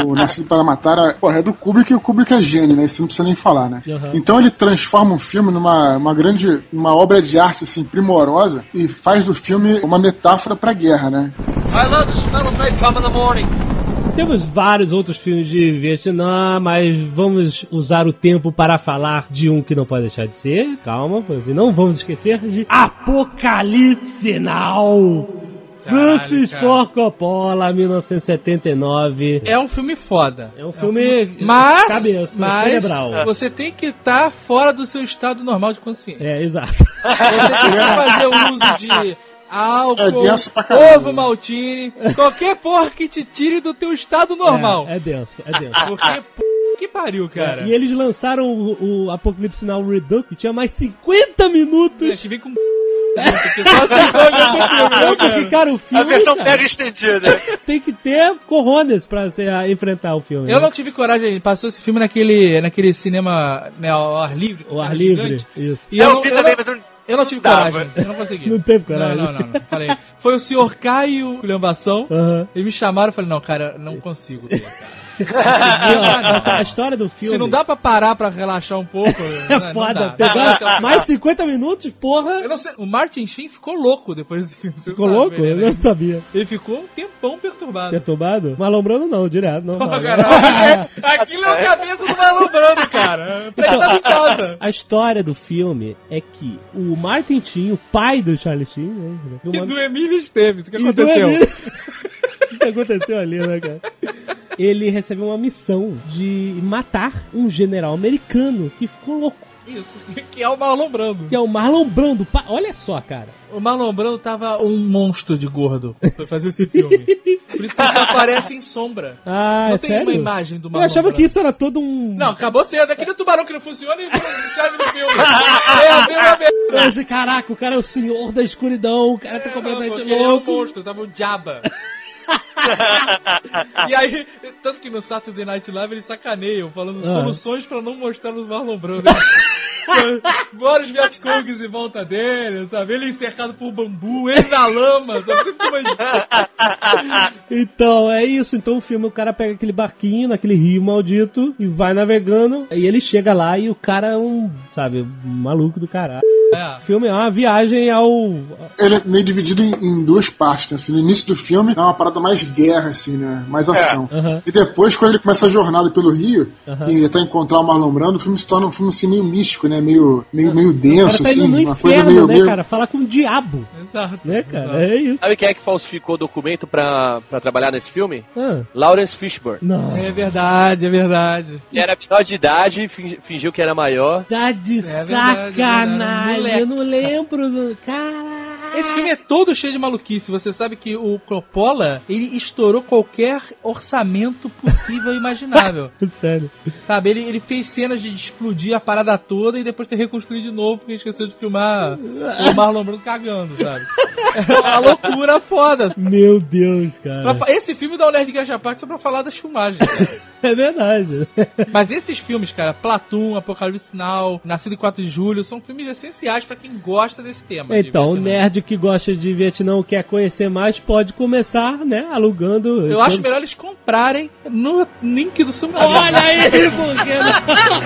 O Nascido para Matar é, porra, é do Kubrick e o Kubrick é gênio, né? Isso não precisa nem falar, né? Uhum. Então ele transforma um filme numa uma grande, uma obra de arte assim primorosa e faz do filme uma metáfora pra guerra, né? I love the smell of napalm in the morning. Temos vários outros filmes de Vietnã, mas vamos usar o tempo para falar de um que não pode deixar de ser. Calma, não vamos esquecer de Apocalipse Now. Francis cara. Ford Coppola, 1979. É um filme foda. É um filme Mas, cabeça, mas cerebral. você tem que estar fora do seu estado normal de consciência. É, exato. Você tem que fazer uso de álcool, É ovo maltine, qualquer porra que te tire do teu estado normal. É, é denso, é denso. Porque, p... que pariu, cara. E eles lançaram o, o Apocalipse Now Reduct, que tinha mais 50 A minutos. gente vem com cara, o A filme versão cara, mega estendida. tem que ter coronas pra você ah, enfrentar o filme. Eu né? não tive coragem, passou esse filme naquele, naquele cinema né, ao ar livre. O ar cara livre, isso. E Eu, eu, não- vi eu também, não- mas eu eu não tive Dava. coragem, eu não consegui. Não teve coragem. Não, não, não, não. Falei, foi o senhor Caio Culhambação, Aham. eles me chamaram e falei, não, cara, não consigo ver, cara. A história do filme. Se não dá pra parar pra relaxar um pouco, É né, foda. não dá. Pegar mais 50 minutos, porra. Eu não sei, o Martin Sheen ficou louco depois desse filme. Ficou sabe, louco? né? Eu não sabia. Ele ficou um tempão perturbado. Perturbado? Malombrando não, direto. Não, cara, Aquilo é a cabeça do malombrando, cara. Pra ele tava em casa. A história do filme é que o Martin Sheen, o pai do Charlie Sheen, né? do E do Emílio Esteves, o que aconteceu? Que aconteceu ali, né, cara? Ele recebeu uma missão de matar um general americano que ficou louco. Isso, que é o Marlon Brando. Que é o Marlon Brando. Olha só, cara. O Marlon Brando tava um monstro de gordo pra fazer esse filme. Por isso que ele só aparece em sombra. Ah, não é tem sério? uma imagem do Eu Marlon achava Brando. que isso era todo um... Não, acabou sendo. Aquele tubarão que não funciona e um chave do filme. É a mesma Caraca, o cara é o senhor da escuridão, o cara tá completamente Ele é um louco. monstro, tava o Jabba. e aí, tanto que no Saturday Night Live eles sacaneiam, falando Ah. soluções pra não mostrar os Marlon Brando. Vários Vietcongs em volta dele, sabe? Ele cercado por bambu, ele na lama, sabe? Então, é isso. Então o filme, o cara pega aquele barquinho naquele rio maldito e vai navegando. E ele chega lá e o cara é um, sabe, um maluco do caralho. É. O filme é uma viagem ao. Ele é meio dividido em, em duas partes, né? Assim, no início do filme é uma parada mais guerra, assim, né? Mais ação. Aham. E depois, quando ele começa a jornada pelo Rio Aham. e até encontrar o Marlon Brando, o filme se torna um filme assim, meio místico, né? Meio, meio, meio O cara denso, tá indo assim, no uma coisa inferno, meio. né, meio... cara? Fala com o diabo, Exato. né, cara? exato. É isso. Sabe quem é que falsificou documento pra, pra trabalhar nesse filme? Ah, Lawrence Fishburne. não. É verdade, é verdade. Ele era menor de idade, fin- fingiu que era maior. Tá de É verdade, sacanagem. Eu não lembro. Caralho. Esse filme é todo cheio de maluquice. Você sabe que o Coppola, ele estourou qualquer orçamento possível e imaginável. Sério. Sabe, ele, ele fez cenas de explodir a parada toda e depois ter reconstruído de novo porque esqueceu de filmar o Marlon Brando cagando, sabe? É uma loucura foda. Meu Deus, cara. Esse filme dá um Nerd Gacha Parte só pra falar das filmagens. cara. É verdade. Mas esses filmes, cara, Platum, Apocalipse Now, Nascido em 4 de Julho, são filmes essenciais pra quem gosta desse tema. Então, o Vietnã. Que gosta de Vietnã quer conhecer mais, pode começar, né, alugando. Eu acho melhor eles comprarem no link do seu Olha aí, porque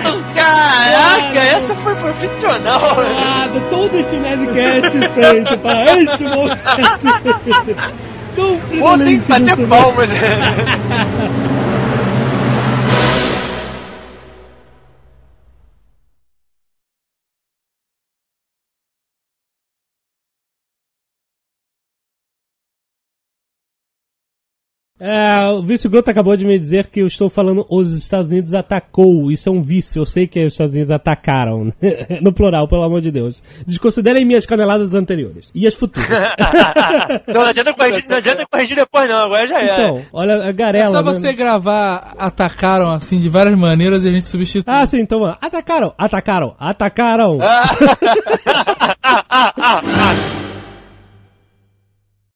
não. Caraca, essa foi profissional. Nada, todo este Nerdcast feito para este momento. Compre Pô, tem que bater palmas. É, o vice-groto acabou de me dizer que eu estou falando os Estados Unidos atacou. Isso é um vício. Eu sei que os Estados Unidos atacaram. no plural, pelo amor de Deus. Desconsiderem minhas caneladas anteriores. E as futuras. Então não adianta corrigir, não adianta corrigir depois, não. Agora já é. então, olha a É garela. só né? você gravar atacaram assim de várias maneiras e a gente substitui. Ah, sim, então, atacaram, atacaram, atacaram. Ah, ah, ah, ah.